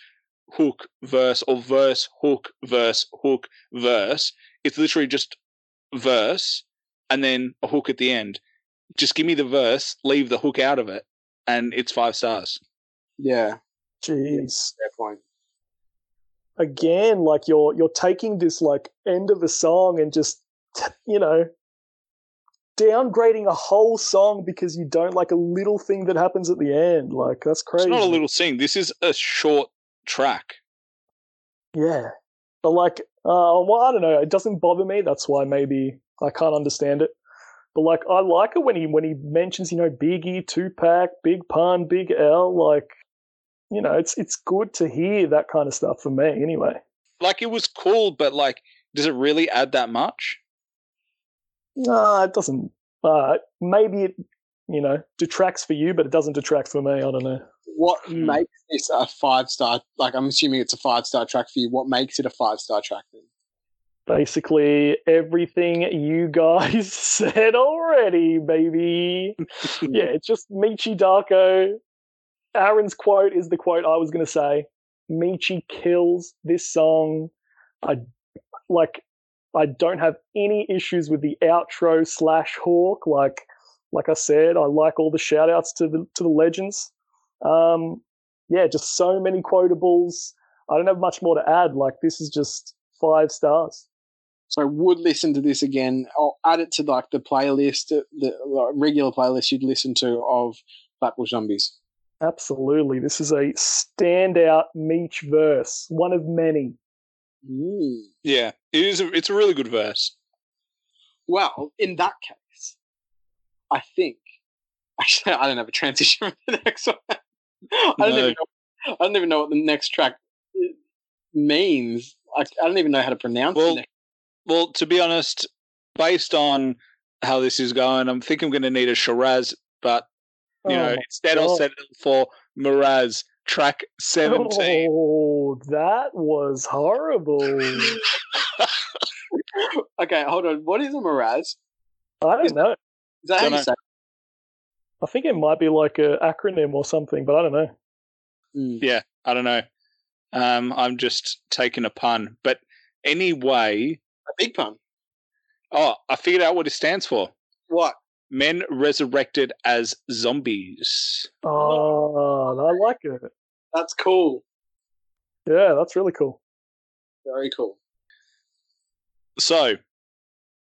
hook verse or verse hook verse hook verse. It's literally just verse and then a hook at the end. Just give me the verse, leave the hook out of it, and it's five stars. Yeah. Jeez. Point. Again, like you're you're taking this like end of a song and just you know downgrading a whole song because you don't like a little thing that happens at the end. Like that's crazy. It's not a little thing. This is a short track. Yeah. But like uh, well, I don't know. It doesn't bother me. That's why maybe I can't understand it. But like, I like it when he when he mentions, you know, Biggie, Tupac, Big Pun, Big L. Like, you know, it's it's good to hear that kind of stuff for me, anyway. Like, it was cool, but like, does it really add that much? No, it doesn't. Uh, maybe it, you know, detracts for you, but it doesn't detract for me. I don't know what hmm. makes this a five star? Like, I'm assuming it's a five star track for you. What makes it a five star track then? Basically, everything you guys said already, baby. yeah, it's just Meechy Darko. Aaron's quote is the quote I was going to say. Meechy kills this song. I like. I don't have any issues with the outro slash hook. Like, like I said, I like all the shout outs to the to the legends. Um, yeah, just so many quotables. I don't have much more to add. Like this is just five stars. So I would listen to this again. I'll add it to like the playlist, the, the regular playlist you'd listen to of Flatbush Zombies. Absolutely. This is a standout Meech verse, one of many. Mm. Yeah, it is. A, it's a really good verse. Well, in that case, I think actually I don't have a transition for the next one. I don't No. even know. I don't even know what the next track uh, means. I, I don't even know how to pronounce Well, the next. Well, to be honest, based on how this is going, I'm think I'm going to need a Shiraz, but you know, Oh my instead I'll God. settle for Miraz track 17. Oh, that was horrible. Okay, hold on. What is a Miraz? I don't know. Is that how you Dunno. say? I think it might be like a acronym or something, but I don't know. Mm. Yeah, I don't know. Um, I'm just taking a pun, but anyway, A big pun. oh, I figured out what it stands for. What? Men resurrected as zombies. Oh, I like it. That's cool. Yeah, that's really cool. Very cool. So,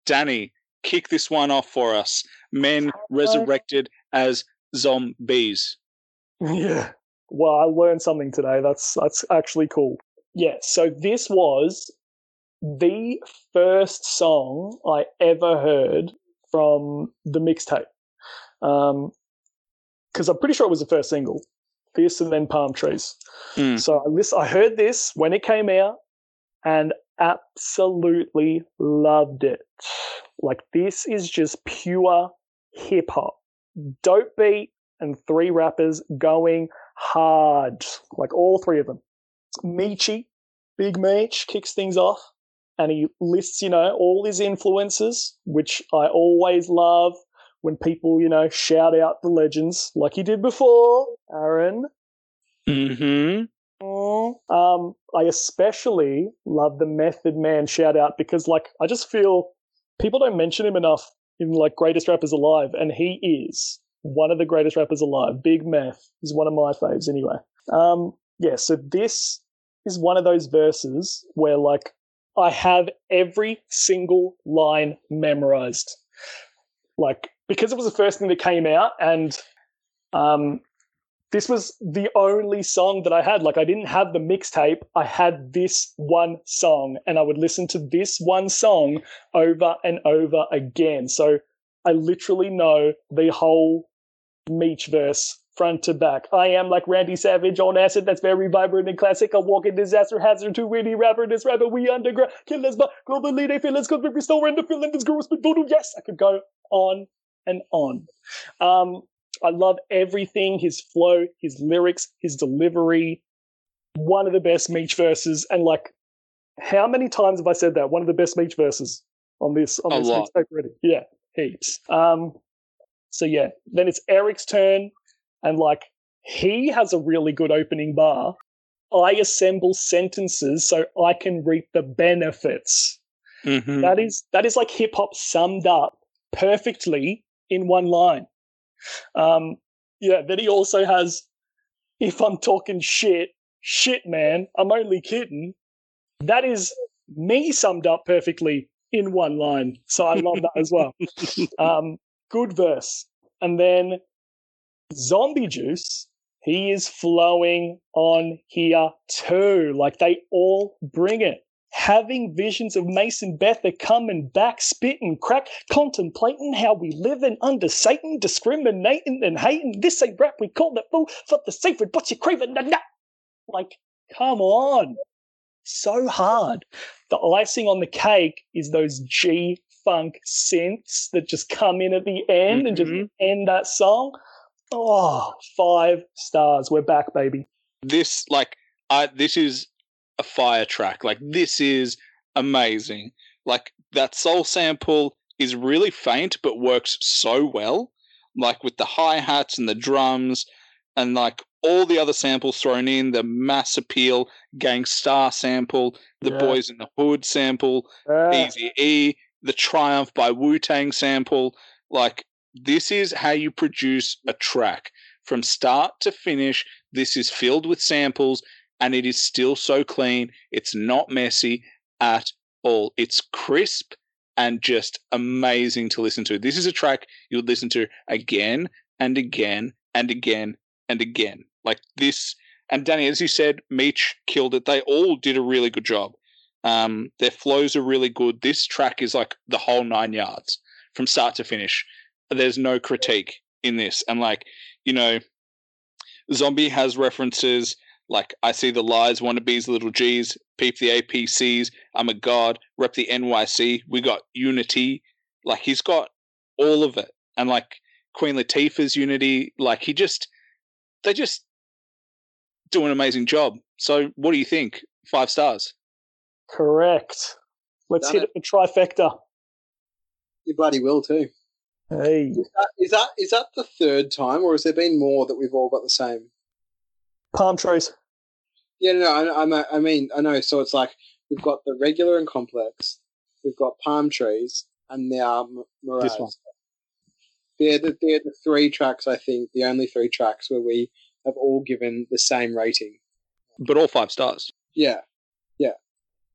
Danny, kick this one off for us. Men resurrected as zombies. Yeah. Well, I learned something today. That's that's actually cool. Yeah. So this was the first song I ever heard from the mixtape. Um, because I'm pretty sure it was the first single, this and then Palm Trees. Mm. So I listen, I heard this when it came out, and absolutely loved it. Like this is just pure hip hop, dope beat, and three rappers going hard. Like all three of them. Meechy, Big Meech, kicks things off. And he lists, you know, all his influences, which I always love when people, you know, shout out the legends like he did before, Aaron. Mm-hmm. Um, I especially love the Method Man shout out because, like, I just feel people don't mention him enough in like greatest rappers alive, and he is one of the greatest rappers alive. Big Meth is one of my faves, anyway. Um, yeah, so this is one of those verses where, like, I have every single line memorized, like because it was the first thing that came out, and um, this was the only song that I had. Like I didn't have the mixtape. I had this one song and I would listen to this one song over and over again. So I literally know the whole Meech verse front to back. I am like Randy Savage on acid that's very vibrant and classic. A walking disaster hazard to any rapper. This rapper we underground killers, but globally they feel us because we restore and the feeling this girl spit voodoo. Yes, I could go on and on. Um, I love everything his flow, his lyrics, his delivery. One of the best Meech verses. And like, how many times have I said that? One of the best Meech verses on this on A this lot. already. Yeah, heaps. Um, so yeah, then it's Erick's turn, and like he has a really good opening bar. I assemble sentences so I can reap the benefits. Mm-hmm. That is that is like hip hop summed up perfectly in one line. Um, yeah. Then he also has, if I'm talking shit, shit, man, I'm only kidding. That is me summed up perfectly in one line. So I love that as well. Um, good verse. And then Zombie Juice, he is flowing on here too. Like they all bring it. Having visions of Mason Betha coming back, spitting crack, contemplating how we live living under Satan, discriminating and hating. This ain't rap, we call it fool for the sacred, but you craving the nut. Like, come on. So hard. The icing on the cake is those G funk synths that just come in at the end and just Mhm. end that song. Oh, five stars. We're back, baby. this like I this is a fire track. Like this is amazing. Like that soul sample is really faint but works so well. Like with the hi hats and the drums and like all the other samples thrown in, the mass appeal Gang Starr sample, the Yeah. boys in the hood sample, Ah, Easy E, the Triumph by Wu Tang sample. Like, this is how you produce a track from start to finish. This is filled with samples and it is still so clean. It's not messy at all. It's crisp and just amazing to listen to. This is a track you would listen to again and again and again and again. Like this, and Danny, as you said, Meech killed it. They all did a really good job. Um, their flows are really good. This track is like the whole nine yards from start to finish. There's no critique in this, and like you know, Zombie has references like I see the lies, wannabes, little G's, peep the APCs, I'm a god, rep the NYC, we got unity. Like he's got all of it. And like Queen Latifah's unity, like he just they just do an amazing job. So what do you think? Five stars. Correct. Let's Done hit it for trifecta. You bloody will too. Hey. Is that, is that is that the third time, or has there been more that we've all got the same? Palm trees. Yeah, no, I, I, I mean, I know. So it's like we've got the regular and complex, we've got palm trees, and now M- Mirage. This one. They're the, they're the three tracks, I think, the only three tracks where we have all given the same rating. But all five stars. Yeah, yeah,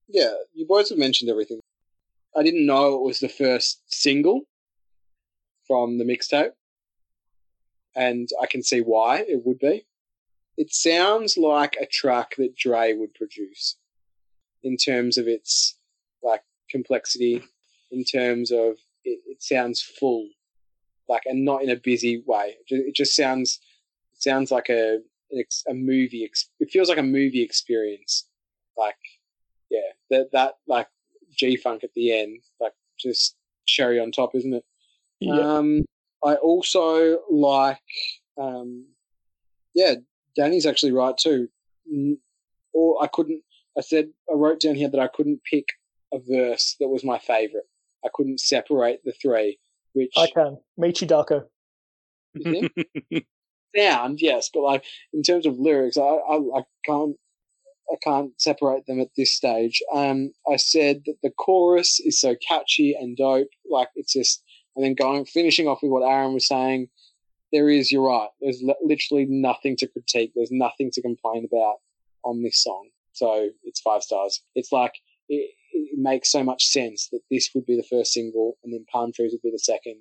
yeah. You boys have mentioned everything. I didn't know it was the first single from the mixtape, and I can see why it would be. It sounds like a track that Dre would produce in terms of its like complexity, in terms of it, it sounds full, like and not in a busy way. It just sounds it sounds like a a movie. It feels like a movie experience. Like yeah, that that like G funk at the end, like just cherry on top, isn't it? Yeah. Um, I also like, um, yeah, Danny's actually right too. Or I couldn't. I said I wrote down here that I couldn't pick a verse that was my favorite. I couldn't separate the three. Which I can. Meechy Darko. sound, yes, but like in terms of lyrics, I, I, I can't I can't separate them at this stage. Um, I said that the chorus is so catchy and dope, like it's just, and then going finishing off with what Aaron was saying. There is, you're right. There's li- literally nothing to critique. There's nothing to complain about on this song. So it's five stars. It's like it, it makes so much sense that this would be the first single, and then Palm Trees would be the second,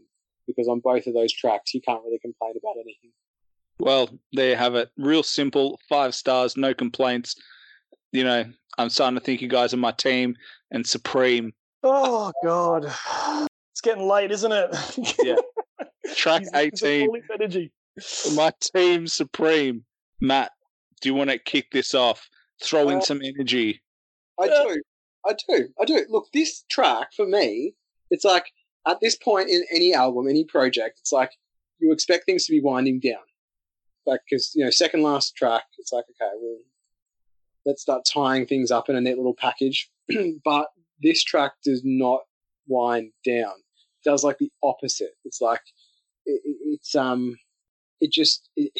because on both of those tracks, you can't really complain about anything. Well, there you have it. Real simple, five stars, no complaints. You know, I'm starting to think you guys are my team and supreme. Oh God. It's getting late, isn't it? Yeah. Track He's 18, all his energy. my team supreme. Matt, do you want to kick this off? Throw in Uh, some energy. I do. I do. I do. Look, this track for me, it's like at this point in any album, any project, it's like you expect things to be winding down. Like, because, you know, second last track, it's like, okay, well, let's start tying things up in a neat little package. but this track does not wind down. Does like the opposite. It's like, it- it's, um, it just, it,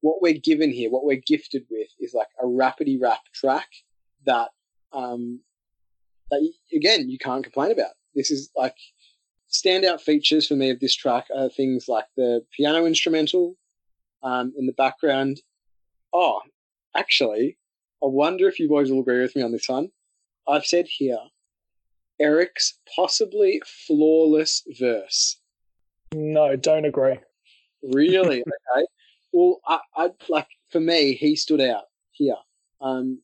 what we're given here, what we're gifted with is like a rapidy rap track that um, that again you can't complain about. This is like standout features for me of this track are things like the piano instrumental um, in the background. Oh, actually, I wonder if you boys will agree with me on this one. I've said here Erick's possibly flawless verse. No, don't agree. Really? okay. Well, I, I like for me, he stood out here. Um,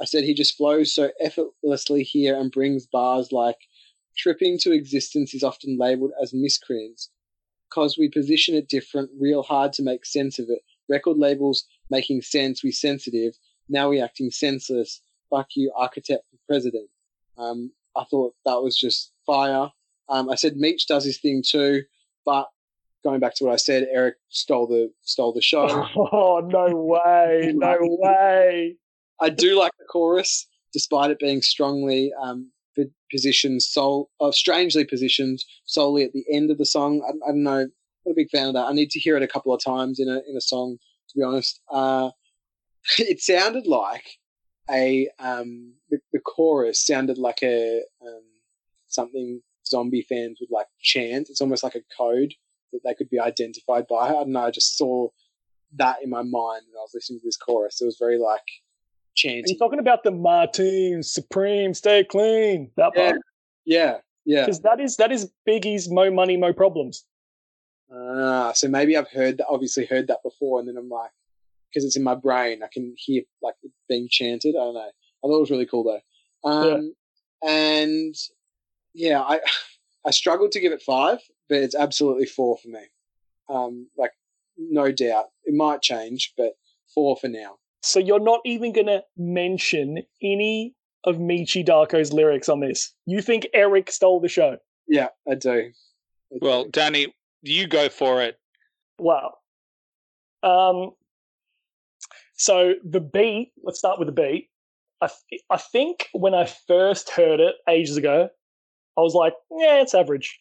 I said he just flows so effortlessly here and brings bars like tripping to existence is often labeled as miscreants because we position it different, real hard to make sense of it. Record labels making sense, we sensitive. Now we acting senseless. Fuck you, architect and president. Um, I thought that was just fire. Um, I said Meech does his thing too, but going back to what I said, Erick stole the stole the show. Oh no way! No way! I do like the chorus, despite it being strongly um, positioned, sol- uh, strangely positioned solely at the end of the song. I, I don't know. I'm not a big fan of that. I need to hear it a couple of times in a in a song. To be honest, uh, it sounded like a um, the, the chorus sounded like a um, something zombie fans would like chant. It's almost like a code that they could be identified by. I don't know. I just saw that in my mind when I was listening to this chorus. It was very like chanting. Are you talking about the Martin Supreme Stay Clean? That Yeah, part? yeah, yeah. Because that is that is Biggie's Mo Money Mo Problems. Ah, so maybe I've heard that, obviously heard that before, and then I'm like, because it's in my brain, I can hear like it being chanted. I don't know. I thought it was really cool though. Um, and yeah, I I struggled to give it five, but it's absolutely four for me. Um, like no doubt, it might change, but four for now. So you're not even gonna mention any of Meechy Darko's lyrics on this. You think Erick stole the show? Yeah, I do. I do. Well, Danny, you go for it. Wow. Um. So the beat. Let's start with the beat. I th- I think when I first heard it ages ago, I was like, yeah, it's average.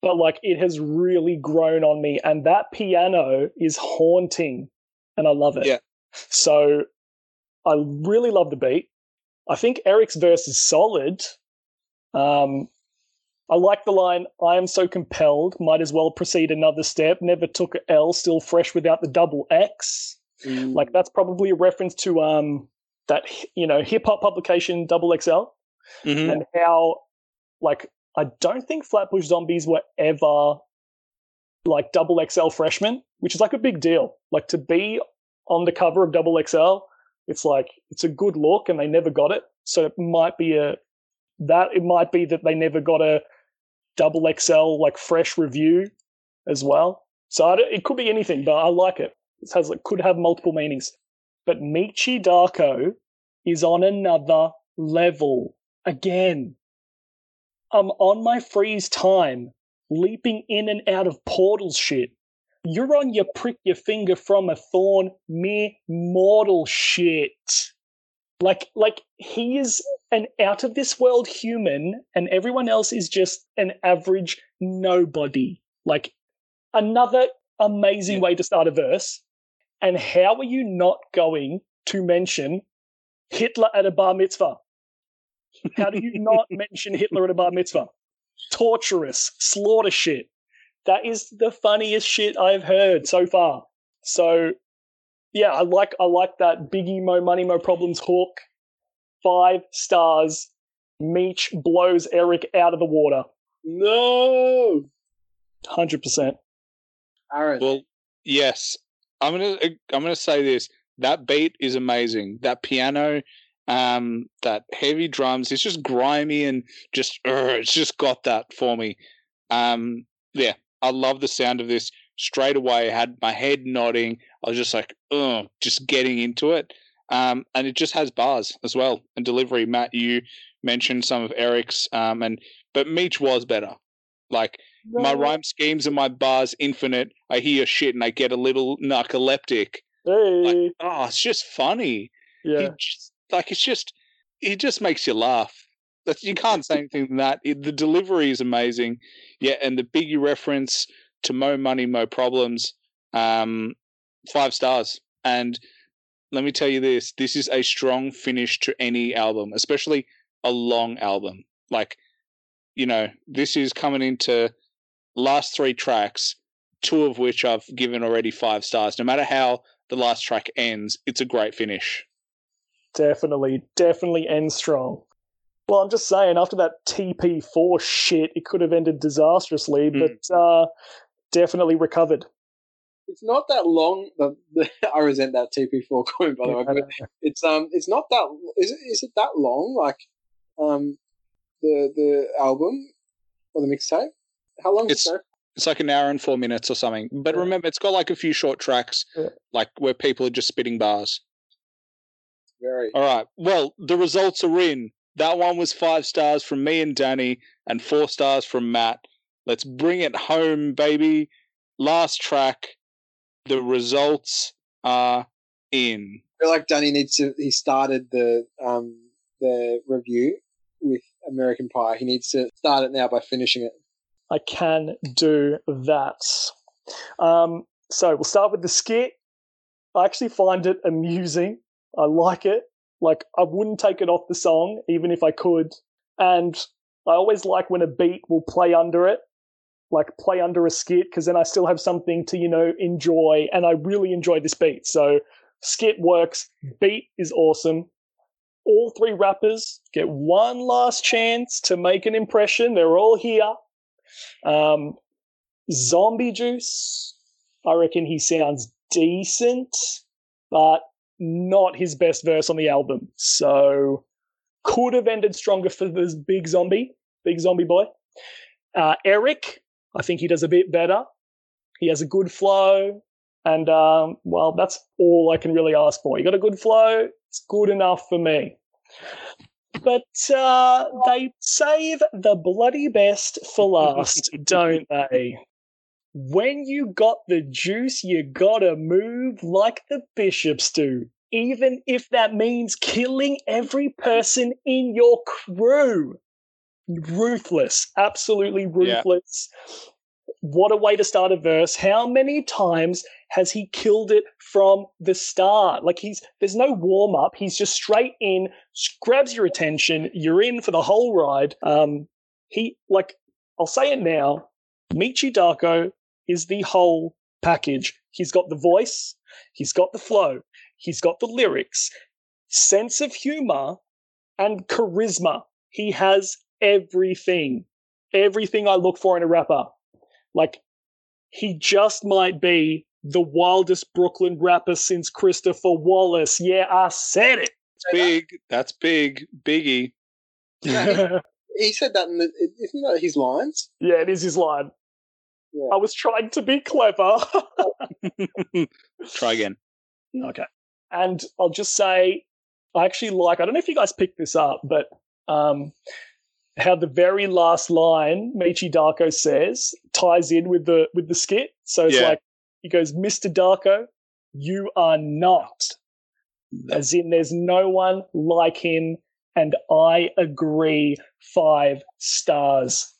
But like, it has really grown on me, and that piano is haunting, and I love it. Yeah. So I really love the beat. I think Erick's verse is solid. Um, I like the line, I am so compelled, might as well proceed another step, never took a L, still fresh without the double X. Mm, Like that's probably a reference to um that you know hip hop publication Double XL Mhm. and how like I don't think Flatbush Zombies were ever like Double XL freshmen, which is like a big deal. Like to be on the cover of Double XL, it's like it's a good look, and they never got it. So it might be a that it might be that they never got a Double XL like fresh review as well. So I it could be anything, but I like it. It has it could have multiple meanings. But Meechy Darko is on another level again. I'm on my freeze time, leaping in and out of portals shit. You're on your prick your finger from a thorn, mere mortal shit. Like, like he is an out of this world human, and everyone else is just an average nobody. Like, another amazing way to start a verse. And how are you not going to mention Hitler at a bar mitzvah? How do you not mention Hitler at a bar mitzvah? Torturous, slaughter shit. That is the funniest shit I've heard so far. So, yeah, I like I like that Biggie Mo Money Mo Problems hook. Five stars. Meech blows Erick out of the water. no, Hundred percent. Aaron. Well, yes. I'm gonna I'm gonna say this. That beat is amazing. That piano, um, that heavy drums. It's just grimy and just uh, it's just got that for me. Um, yeah, I love the sound of this. Straight away, I had my head nodding. I was just like, oh, just getting into it. Um, and it just has bars as well and delivery. Matt, you mentioned some of Erick's, um, and but Meech was better. Like my rhyme schemes and my bars infinite. I hear shit and I get a little narcoleptic. Hey, Oh, it's just funny. Yeah, just, like it's just, it just makes you laugh. That's you can't say anything than that. It, the delivery is amazing. Yeah, and the Biggie reference to Mo Money Mo Problems, um, five stars. And let me tell you this: this is a strong finish to any album, especially a long album. Like, you know, this is coming into last three tracks, two of which I've given already five stars. No matter how the last track ends, it's a great finish. definitely, definitely ends strong. Well, I'm just saying, after that TP4 shit, it could have ended disastrously, Mm. but uh, definitely recovered. it's not that long. The, the, I resent that TP4 comment by the way. But it's um, it's not that. Is it? Is it that long? Like, um, the the album or the mixtape? How long is It's- It's like an hour and four minutes or something. But Yeah. remember, it's got like a few short tracks, Yeah. like where people are just spitting bars. Very. All right. Well, the results are in. That one was five stars from me and Danny, and four stars from Matt. Let's bring it home, baby. Last track. The results are in. I feel like Danny needs to. He started the um the review with American Pie. He needs to start it now by finishing it. I can do that. Um, so we'll start with the skit. I actually find it amusing. I like it. Like I wouldn't take it off the song even if I could. And I always like when a beat will play under it, like play under a skit, because then I still have something to you know enjoy. And I really enjoy this beat. So skit works. Beat is awesome. all three rappers get one last chance to make an impression. They're all here. Um, Zombie Juice, I reckon he sounds decent, but not his best verse on the album. So could have ended stronger for this big zombie, big zombie boy. Uh, Erick, I think he does a bit better. He has a good flow. And, um, well, that's all I can really ask for. You got a good flow. It's good enough for me. But uh, they save the bloody best for last, don't they? When you got the juice, you gotta move like the bishops do, even if that means killing every person in your crew. Ruthless, absolutely ruthless. What a way to start a verse. How many times has he killed it from the start? Like he's there's no warm up. He's just straight in, grabs your attention. You're in for the whole ride. Um, he like I'll say it now. Meechy Darko is the whole package. He's got the voice, he's got the flow, he's got the lyrics, sense of humor, and charisma. He has everything. Everything I look for in a rapper. Like, he just might be the wildest Brooklyn rapper since Christopher Wallace. Yeah, I said it. That's big. That's big. Biggie. Yeah, he said that in the. Isn't that his lines? Yeah, it is his line. Yeah. I was trying to be clever. Try again. okay. And I'll just say, I actually like, I don't know if you guys picked this up, but um, how the very last line Meechy Darko says ties in with the with the skit. So it's Yeah. like he goes, "Mr. Darko, you are not." As in, there's no one like him, and I agree. Five stars.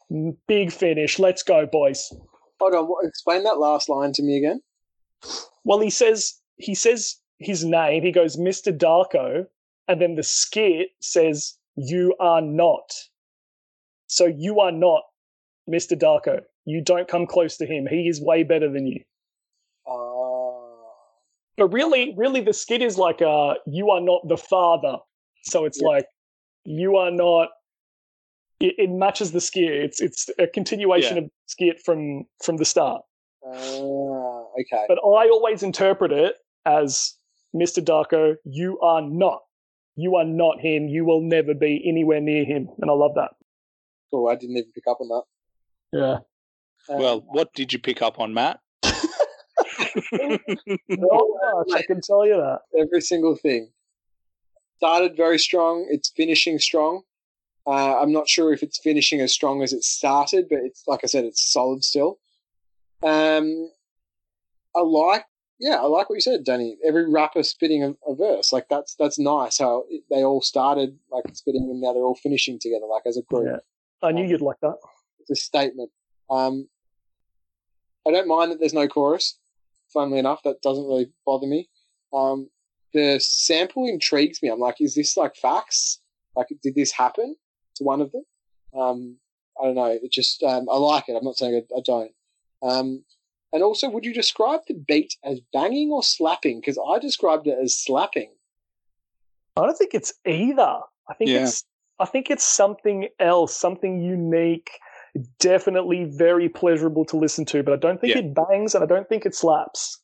Big finish. Let's go, boys. Hold on. What, explain that last line to me again. Well, he says he says his name. He goes, Mr. Darko, and then the skit says, "You are not." So you are not Mr. Darko. You don't come close to him. He is way better than you. Uh, But really, really, the skit is like, uh, "You are not the father." So it's Yeah. like, "You are not." It, it matches the skit. It's it's a continuation Yeah. of skit from from the start. uh, okay. But I always interpret it as Mr. Darko, you are not. You are not him. You will never be anywhere near him. And I love that. Oh, I didn't even pick up on that. Yeah. Um, Well, what did you pick up on, Matt? Not much, I can tell you that. every single thing. Started very strong. It's finishing strong. Uh, I'm not sure if it's finishing as strong as it started, but it's like I said, it's solid still. Um, I like, yeah, I like what you said, Danny. Every rapper spitting a, a verse, like that's that's nice. How it, they all started like spitting, and now they're all finishing together, like as a group. Yeah. I knew you'd like that. It's a statement. Um, I don't mind that there's no chorus. Funnily enough, that doesn't really bother me. Um, the sample intrigues me. I'm like, is this like facts? Like, did this happen to one of them? Um, I don't know. It just, um, I like it. I'm not saying I, I don't. Um, and also, would you describe the beat as banging or slapping? Because I described it as slapping. I don't think it's either. I think Yeah. it's I think it's something else, something unique, definitely very pleasurable to listen to, but I don't think Yeah. it bangs and I don't think it slaps.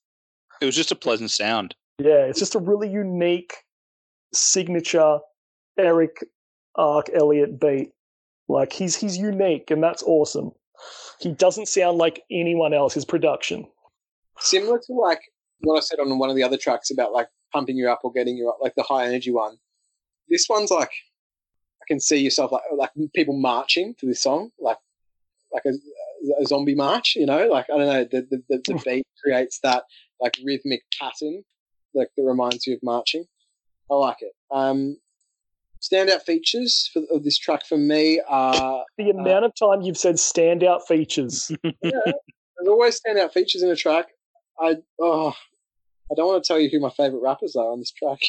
It was just a pleasant sound. Yeah, it's just a really unique signature Erick Arc Elliott beat. Like he's he's unique and that's awesome. He doesn't sound like anyone else, his production. Similar to like what I said on one of the other tracks about like pumping you up or getting you up, like the high energy one. This one's like I can see yourself like like people marching to this song, like like a, a zombie march, you know. Like I don't know, the the, the, the beat creates that like rhythmic pattern, like that reminds you of marching. I like it. Um, standout features for of this track for me are The amount of time you've said standout features. yeah, there's always standout features in a track. I oh, I don't want to tell you who my favorite rappers are on this track.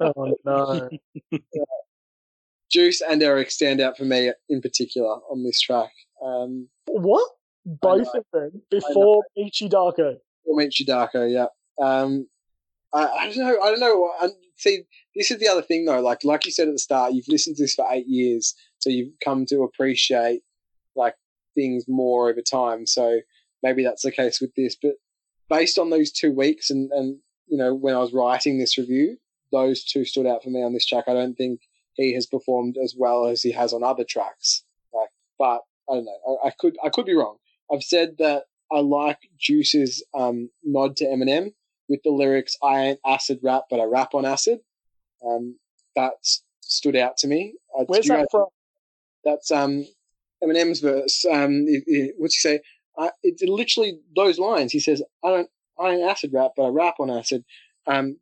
oh no. Juice and Erick stand out for me in particular on this track. Um, What? Both of them before Meechy Darko. we'll Darko, yeah. Um, I, I don't know. I don't know. I, see, this is the other thing though. Like like you said at the start, you've listened to this for eight years, so you've come to appreciate like things more over time. So maybe that's the case with this. But based on those two weeks, and and you know when I was writing this review, those two stood out for me on this track. I don't think he has performed as well as he has on other tracks. Like, but I don't know. I, I could I could be wrong. I've said that I like Juice's um, nod to Eminem with the lyrics "I ain't acid rap, but I rap on acid." Um, that stood out to me. Uh, Where's that from? That's um, Eminem's verse. Um, it, it, what's he say? Uh, it's literally those lines. He says, "I don't, I ain't acid rap, but I rap on acid." Um,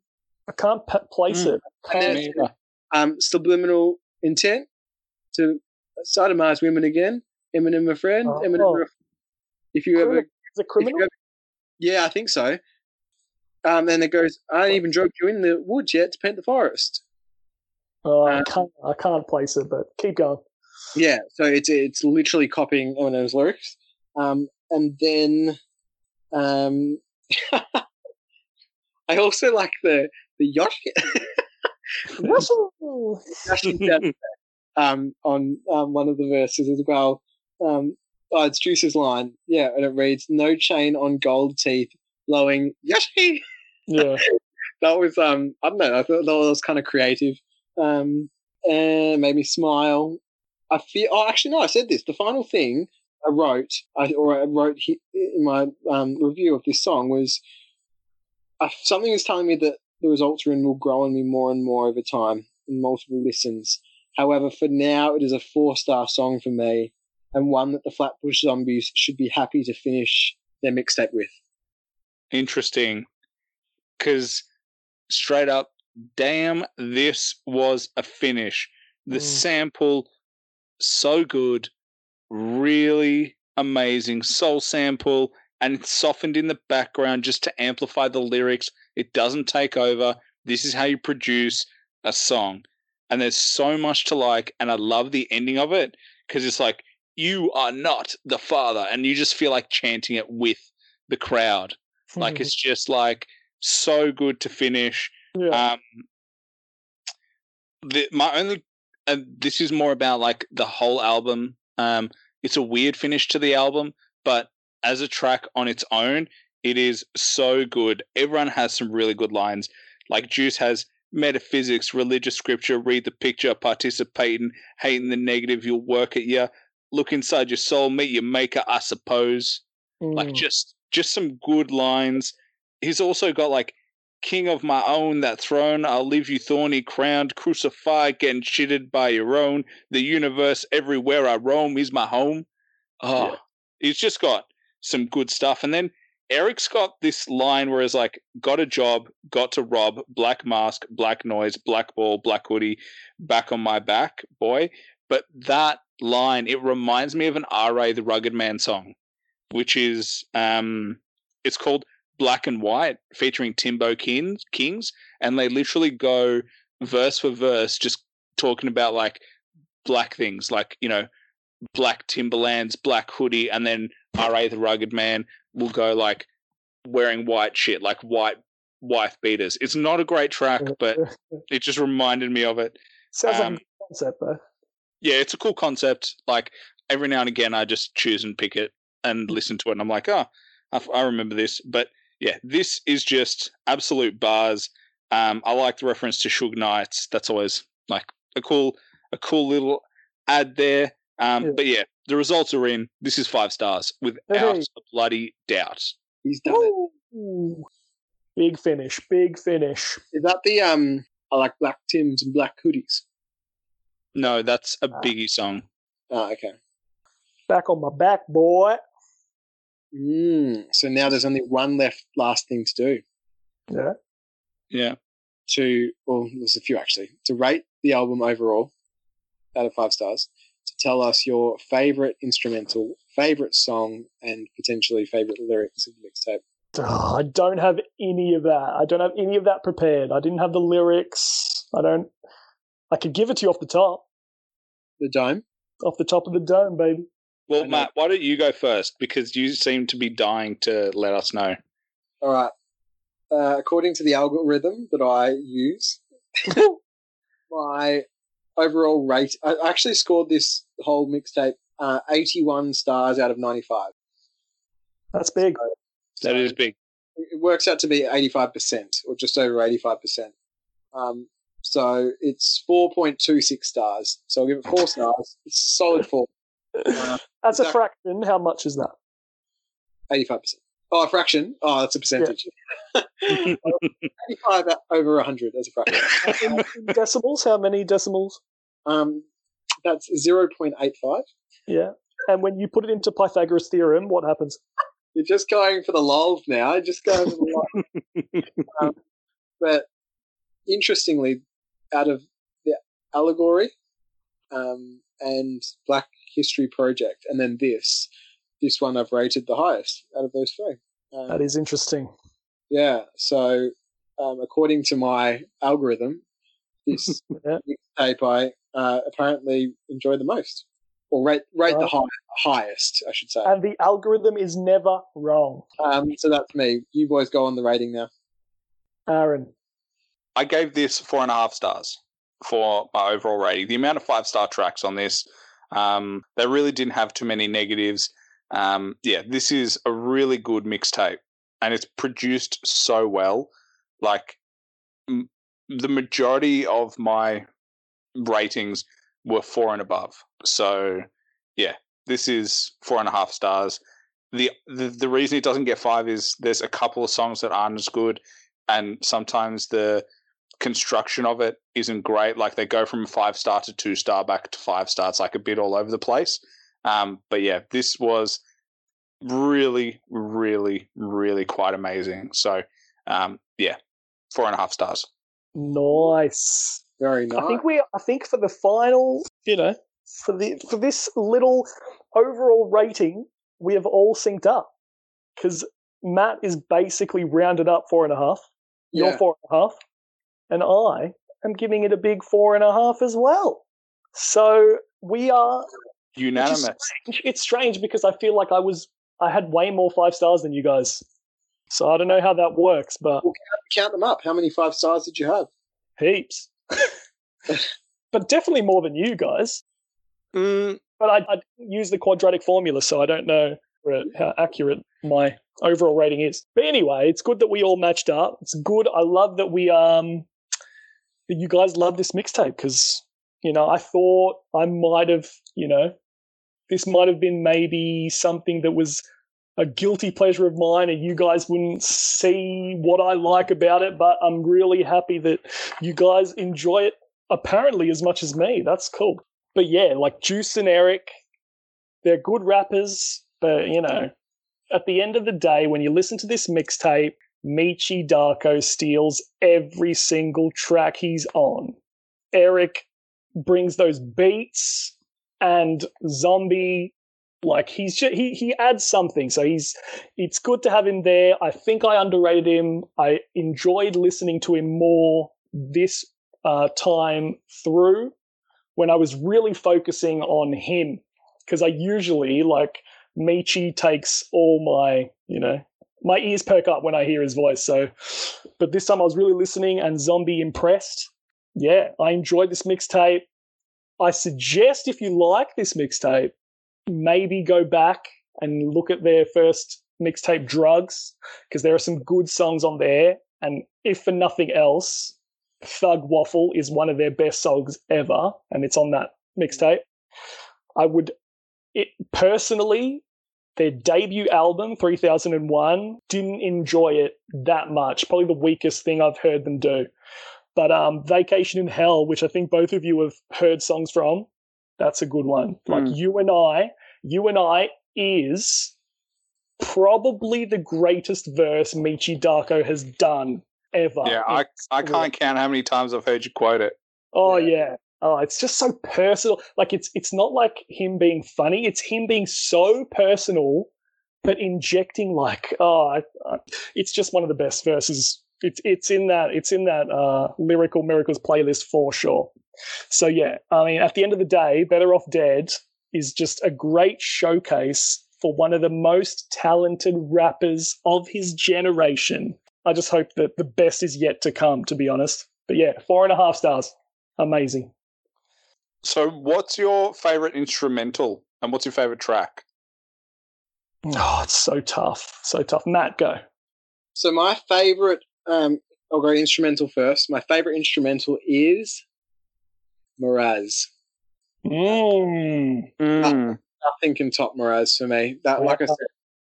I can't p- place Mm. it. and then, um, subliminal intent to sodomize women again. Eminem, a friend. Oh. Eminem, a- if you ever Is it criminal? ever- yeah, I think so. Um, and it goes, I ain't even drove you in the woods yet to paint the forest. Oh, I uh, can't. I can't place it, but keep going. Yeah, so it's it's literally copying Eminem's lyrics. Um, and then um, I also like the the Yoshi Russell. Um, on um, one of the verses as well. Um, oh, it's Juice's line, yeah, and it reads, "No chain on gold teeth, blowing Yoshi." Yeah. that was um I don't know, I thought that was kind of creative. Um and made me smile. I feel oh actually no, I said this. The final thing I wrote I or I wrote in my um, review of this song was uh, something is telling me that the results are in will grow on me more and more over time in multiple listens. However, for now it is a four star song for me and one that the Flatbush Zombies should be happy to finish their mixtape with. Interesting. Because straight up, damn, this was a finish. The Mm. sample, so good, really amazing. Soul sample, and it's softened in the background just to amplify the lyrics. It doesn't take over. This is how you produce a song. And there's so much to like, and I love the ending of it because it's like, you are not the father. And you just feel like chanting it with the crowd. Like it's just like so good to finish. yeah. Um, the, my only, and this is more about like the whole album. Um, it's a weird finish to the album, but as a track on its own, it is so good. Everyone has some really good lines. Like Juice has metaphysics, religious scripture, read the picture, participate in hating the negative, you'll work at you. Look inside your soul, meet your maker, I suppose like Mm. just just some good lines he's also got like king of my own that throne i'll leave you thorny crowned crucified getting shitted by your own the universe everywhere i roam is my home oh Yeah. he's just got some good stuff and then Erick's got this line where it's like got a job got to rob black mask black noise black ball black hoodie back on my back boy. But that line it reminds me of an ra the rugged man song which is um it's called Black and White featuring Timbo Kings Kings and they literally go verse for verse just talking about like black things like you know black Timberlands black hoodie and then RA the rugged man will go like wearing white shit like white wife beaters it's not a great track but it just reminded me of it sounds like um, a good concept though. yeah, it's a cool concept. Like every now and again, I just choose and pick it and listen to it, and I'm like, oh, I, I remember this. But yeah, this is just absolute bars. Um, I like the reference to Suge Knights. That's always like a cool, a cool little ad there. Um, Yeah. But yeah, the results are in. This is five stars without Hey. a bloody doubt. He's done it. Big finish, big finish. Is that the um? I like black Tims and black hoodies. No, that's a Ah. Biggie song. Oh, okay. Back on my back, boy. Mm, so now there's only one left, last thing to do. Yeah. Yeah. To, well, there's a few actually. To rate the album overall out of five stars. To tell us your favorite instrumental, favorite song, and potentially favorite lyrics of the mixtape. Oh, I don't have any of that. I don't have any of that prepared. I didn't have the lyrics. I don't. I could give it to you off the top, The Dome. off the top of the dome, baby. Well, Matt, why don't you go first? Because you seem to be dying to let us know. All right. uh, according to the algorithm that I use, my overall rate, I actually scored this whole mixtape uh, 81 stars out of 95. That's big. That is big. It works out to be 85%, or just over 85%. Um, so it's 4.26 stars. So I'll give it four stars. It's a solid four. Uh, As a fraction, how much is that? 85%. Oh, a fraction? Oh, that's a percentage. 85 over 100 as a fraction. In, in decimals, how many decimals? Um, that's 0.85. Yeah. And when you put it into Pythagoras theorem, what happens? You're just going for the lulz now. Just going for the lulz. um, but interestingly, out of the allegory um, and Black History Project, and then this, this one I've rated the highest out of those three. Um, That is interesting. yeah. So, um, according to my algorithm, this Yeah. tape I uh, apparently enjoy the most, or rate rate the high, highest, I should say. And the algorithm is never wrong. Um, so that's me. You boys go on the rating now. Aaron. I gave this four and a half stars for my overall rating. The amount of five star tracks on this, um, they really didn't have too many negatives. Um, yeah, this is a really good mixtape, and it's produced so well. Like m- the majority of my ratings were four and above. So yeah, this is four and a half stars. The, the the reason it doesn't get five is there's a couple of songs that aren't as good, and sometimes the construction of it isn't great. Like they go from five star to two star back to five star. It's like a bit all over the place. Um, but yeah, this was really, really, really quite amazing. So um, yeah, four and a half stars. Nice. Very nice. I think we I think for the final, you know, for the for this little overall rating, we have all synced up. Because Matt is basically rounded up four and a half. You're four and a half. And I am giving it a big four and a half as well. So we are Unanimous. strange. It's strange because I feel like I was I had way more five stars than you guys. So I don't know how that works, but count them up. How many five stars did you have? heaps. but definitely more than you guys. Mm, But I, I use the quadratic formula, so I don't know how accurate my overall rating is. But anyway, it's good that we all matched up. It's good. I love that we um that you guys love this mixtape because you know I thought I might have you know this might have been maybe something that was a guilty pleasure of mine and you guys wouldn't see what I like about it, but I'm really happy that you guys enjoy it apparently as much as me. That's cool. But yeah, like Juice and Erick, they're good rappers, but you know, at the end of the day, when you listen to this mixtape, Meechy Darko steals every single track he's on. Erick brings those beats and Zombie like he's ju- he he adds something so he's it's good to have him there. I think i underrated him. I enjoyed listening to him more this uh, time through when i was really focusing on him because i usually like Meechy takes all my you know my ears perk up when i hear his voice so but this time i was really listening and zombie impressed. Yeah i enjoyed this mixtape. I suggest if you like this mixtape maybe go back and look at their first mixtape drugs because there are some good songs on there. And if for nothing else thug waffle is one of their best songs ever and it's on that mixtape. I would it personally their debut album 3001 didn't enjoy it that much. Probably the weakest thing i've heard them do. But um vacation in hell which i think both of you have heard songs from that's a good one like Mm. you and i you and i is probably the greatest verse Meechy Darko has done ever yeah, I I can't count how many times I've heard you quote it. Oh Yeah. yeah. Oh, it's just so personal. Like it's it's not like him being funny. It's him being so personal, but injecting like oh, it's just one of the best verses. It's it's in that it's in that uh, lyrical miracles playlist for sure. So yeah, I mean, at the end of the day, Better Off Dead is just a great showcase for one of the most talented rappers of his generation. I just hope that the best is yet to come. To be honest, but yeah, four and a half stars. Amazing. So, what's your favorite instrumental and what's your favorite track? Oh, it's so tough. So tough. Matt, go. So my favorite, um, I'll go instrumental first. My favorite instrumental is Mraz. Mm. Mm. Nothing can top Mraz for me. That, like I said,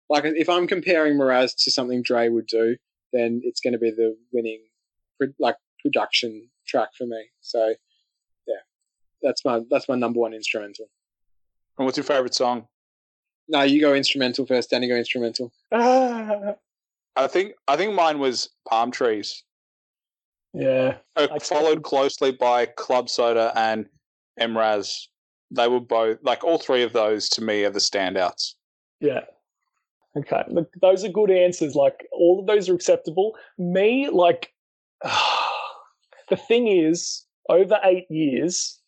like if I'm comparing Mraz to something Dre would do, then it's going to be the winning, like production track for me. So, yeah, that's my that's my number one instrumental. And what's your favorite song? No, you go instrumental first. Danny go instrumental. I think I think mine was Palm Trees, yeah. uh, followed closely by Club Soda and Emraz. They were both like all three of those to me are the standouts. Yeah. Okay. Look, those are good answers. Like all of those are acceptable. Me, like the thing is, over eight years,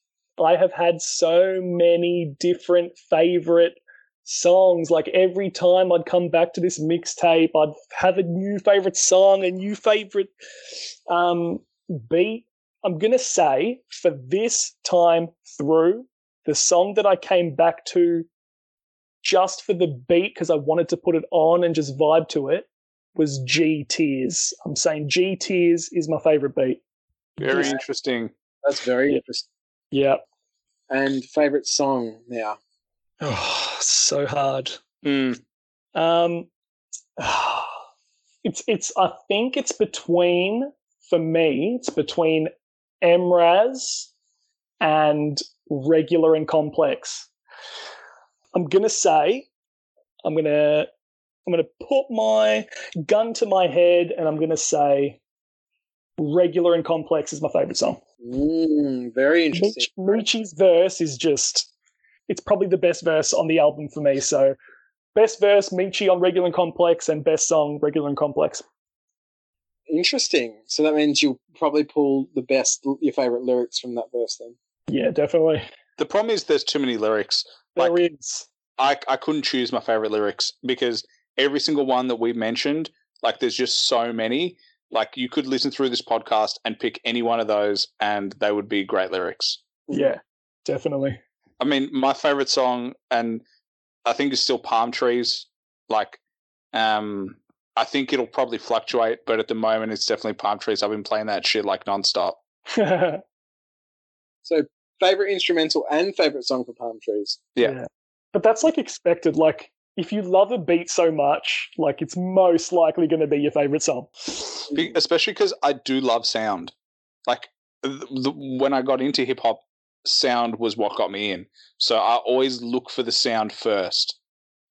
I have had so many different favorite songs. Like every time I'd come back to this mixtape, I'd have a new favorite song, a new favorite um, beat. I'm gonna say for this time through, the song that I came back to just for the beat because I wanted to put it on and just vibe to it was G Tears. I'm saying G Tears is my favorite beat. Very Yeah. interesting. That's very Yeah. interesting. Yeah. And favorite song now? Oh, so hard. Mm. Um, it's it's. I think it's between for me. It's between Mraz and regular and complex. I'm gonna say, I'm gonna I'm gonna put my gun to my head, and I'm gonna say, regular and complex is my favorite song. Mm, very interesting. Meechy's verse is just, it's probably the best verse on the album for me. So, best verse, Meechy on Regular and Complex, and best song, Regular and Complex. Interesting. So that means you'll probably pull the best, your favorite lyrics from that verse then. Yeah, definitely. The problem is there's too many lyrics. There Like- is. I I couldn't choose my favorite lyrics because every single one that we mentioned, like there's just so many. Like you could listen through this podcast and pick any one of those, and they would be great lyrics. Yeah, definitely. I mean, my favorite song, and I think is still Palm Trees. Like, um, I think it'll probably fluctuate, but at the moment, it's definitely Palm Trees. I've been playing that shit like nonstop. So favorite instrumental and favorite song for Palm Trees. Yeah. But that's like expected. Like, if you love a beat so much, like, it's most likely going to be your favorite song. Especially because I do love sound. Like th- the, when I got into hip hop, sound was what got me in. So I always look for the sound first.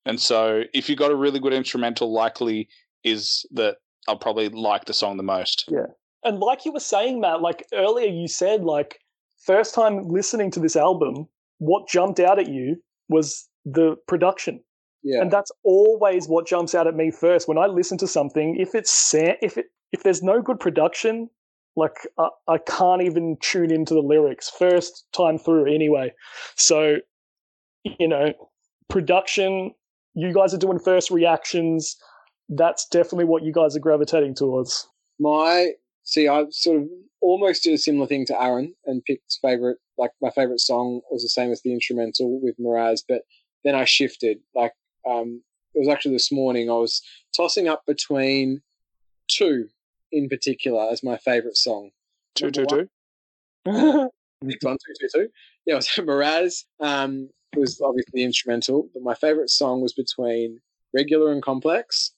And so if you got a really good instrumental, likely is that I'll probably like the song the most. Yeah. And like you were saying, Matt, like earlier you said, like, first time listening to this album, what jumped out at you was the production. Yeah. and that's always what jumps out at me first when I listen to something. If it's sa- if it if there's no good production, like I, I can't even tune into the lyrics first time through anyway. So, you know, production. You guys are doing first reactions. That's definitely what you guys are gravitating towards. My see, I sort of almost did a similar thing to Aaron and picked favorite. Like my favorite song was the same as the instrumental with Mraz, but then I shifted. Like um, it was actually this morning. I was tossing up between two in particular as my favorite song. Two, two, two. Next one, two, two, two. Yeah, it was Mraz. Um, it was obviously instrumental, but my favorite song was between Regular and Complex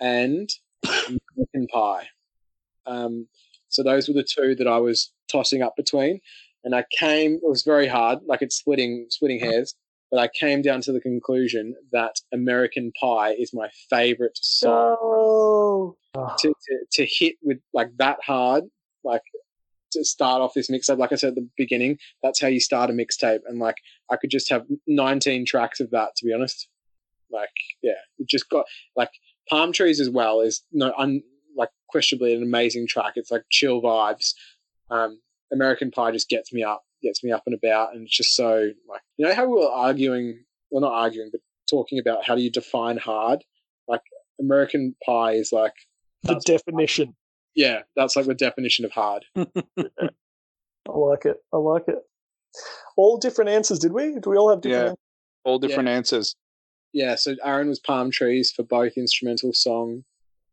and American Pie. Um, so those were the two that I was tossing up between, and I came. It was very hard, like it's splitting splitting hairs. But I came down to the conclusion that American Pie is my favorite song oh. to, to, to hit with like that hard, like to start off this mixtape. Like I said at the beginning, that's how you start a mixtape. And like I could just have 19 tracks of that, to be honest. Like, yeah, it just got like Palm Trees as well is no, un, like questionably an amazing track. It's like chill vibes. Um, American Pie just gets me up, gets me up and about, and it's just so like you know how we were arguing, well not arguing, but talking about how do you define hard. Like American Pie is like The That's- definition. Yeah, that's like the definition of hard. I like it. I like it. All different answers, did we? Do we all have different Yeah. answers? All different answers. Yeah, so Aaron was palm trees for both instrumental song.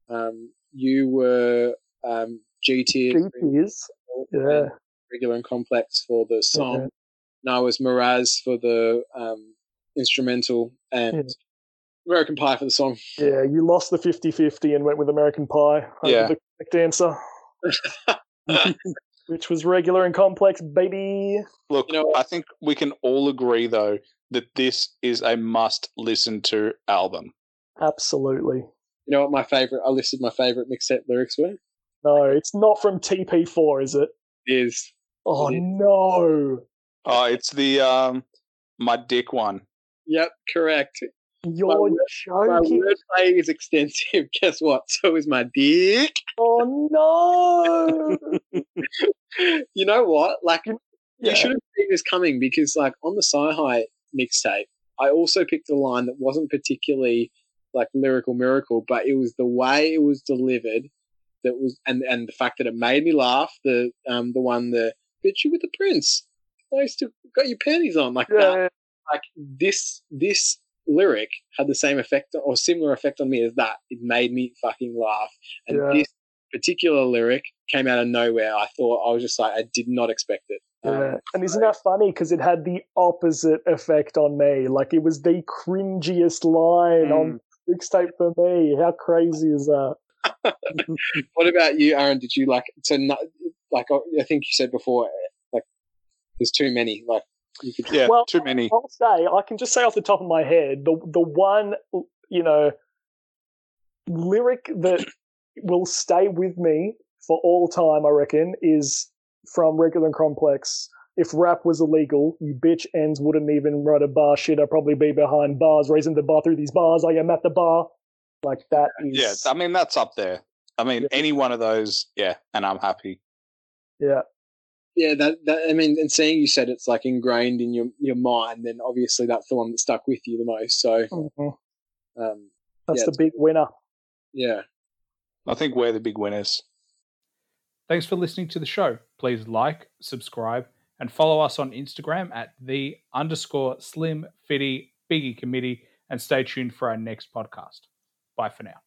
Um, you were um, G tier, GPs? Yeah. Regular and complex for the song. Okay. And I was Miraz for the um, instrumental and Yeah. American Pie for the song. Yeah, you lost the 50 50 and went with American Pie Yeah. the correct answer, which was regular and complex, baby. Look, You know- I think we can all agree though that this is a must listen to album. Absolutely. You know what my favorite? I listed my favorite mixtape lyrics were. No, it's not from TP4, is it? Is Oh, It is. no. Oh, it's the um my dick one. yep, correct. You're word- My wordplay is extensive. Guess what? So is my dick. Oh, no. You know what? Like Yeah. you should have seen this coming because, like, on the Sci-Hi mixtape, I also picked a line that wasn't particularly like lyrical miracle, but it was the way it was delivered that was, and and the fact that it made me laugh. The um the one the bitch you with the prince. I still got your panties on like that. Like this this lyric had the same effect or similar effect on me as that. It made me fucking laugh, and Yeah. this particular lyric came out of nowhere. I thought I was just like I did not expect it. Um, Yeah. And isn't that funny? Because it had the opposite effect on me. Like it was the cringiest line on mixtape for me. How crazy is that? What about you, Aaron? Did you like to? Not, like uh, I think you said before, uh, like there's too many. Like you could. Yeah, Well, too many. I'll say I can just say off the top of my head the the one you know lyric that will stay with me for all time. I reckon is from Regular and Complex. If rap was illegal, you bitch ends wouldn't even write a bar shit. I'd probably be behind bars, raising the bar through these bars. I am at the bar. Like that is Yeah, I mean that's up there. I mean Yeah. any one of those, yeah, and I'm happy. Yeah. Yeah, that, that I mean, and seeing you said it's like ingrained in your your mind, then obviously that's the one that stuck with you the most. So, Mhm. um, That's Yeah, the big winner. yeah, I think we're the big winners. Thanks for listening to the show. Please like, subscribe, and follow us on Instagram at the underscore slim fitty biggie committee and stay tuned for our next podcast. Bye for now.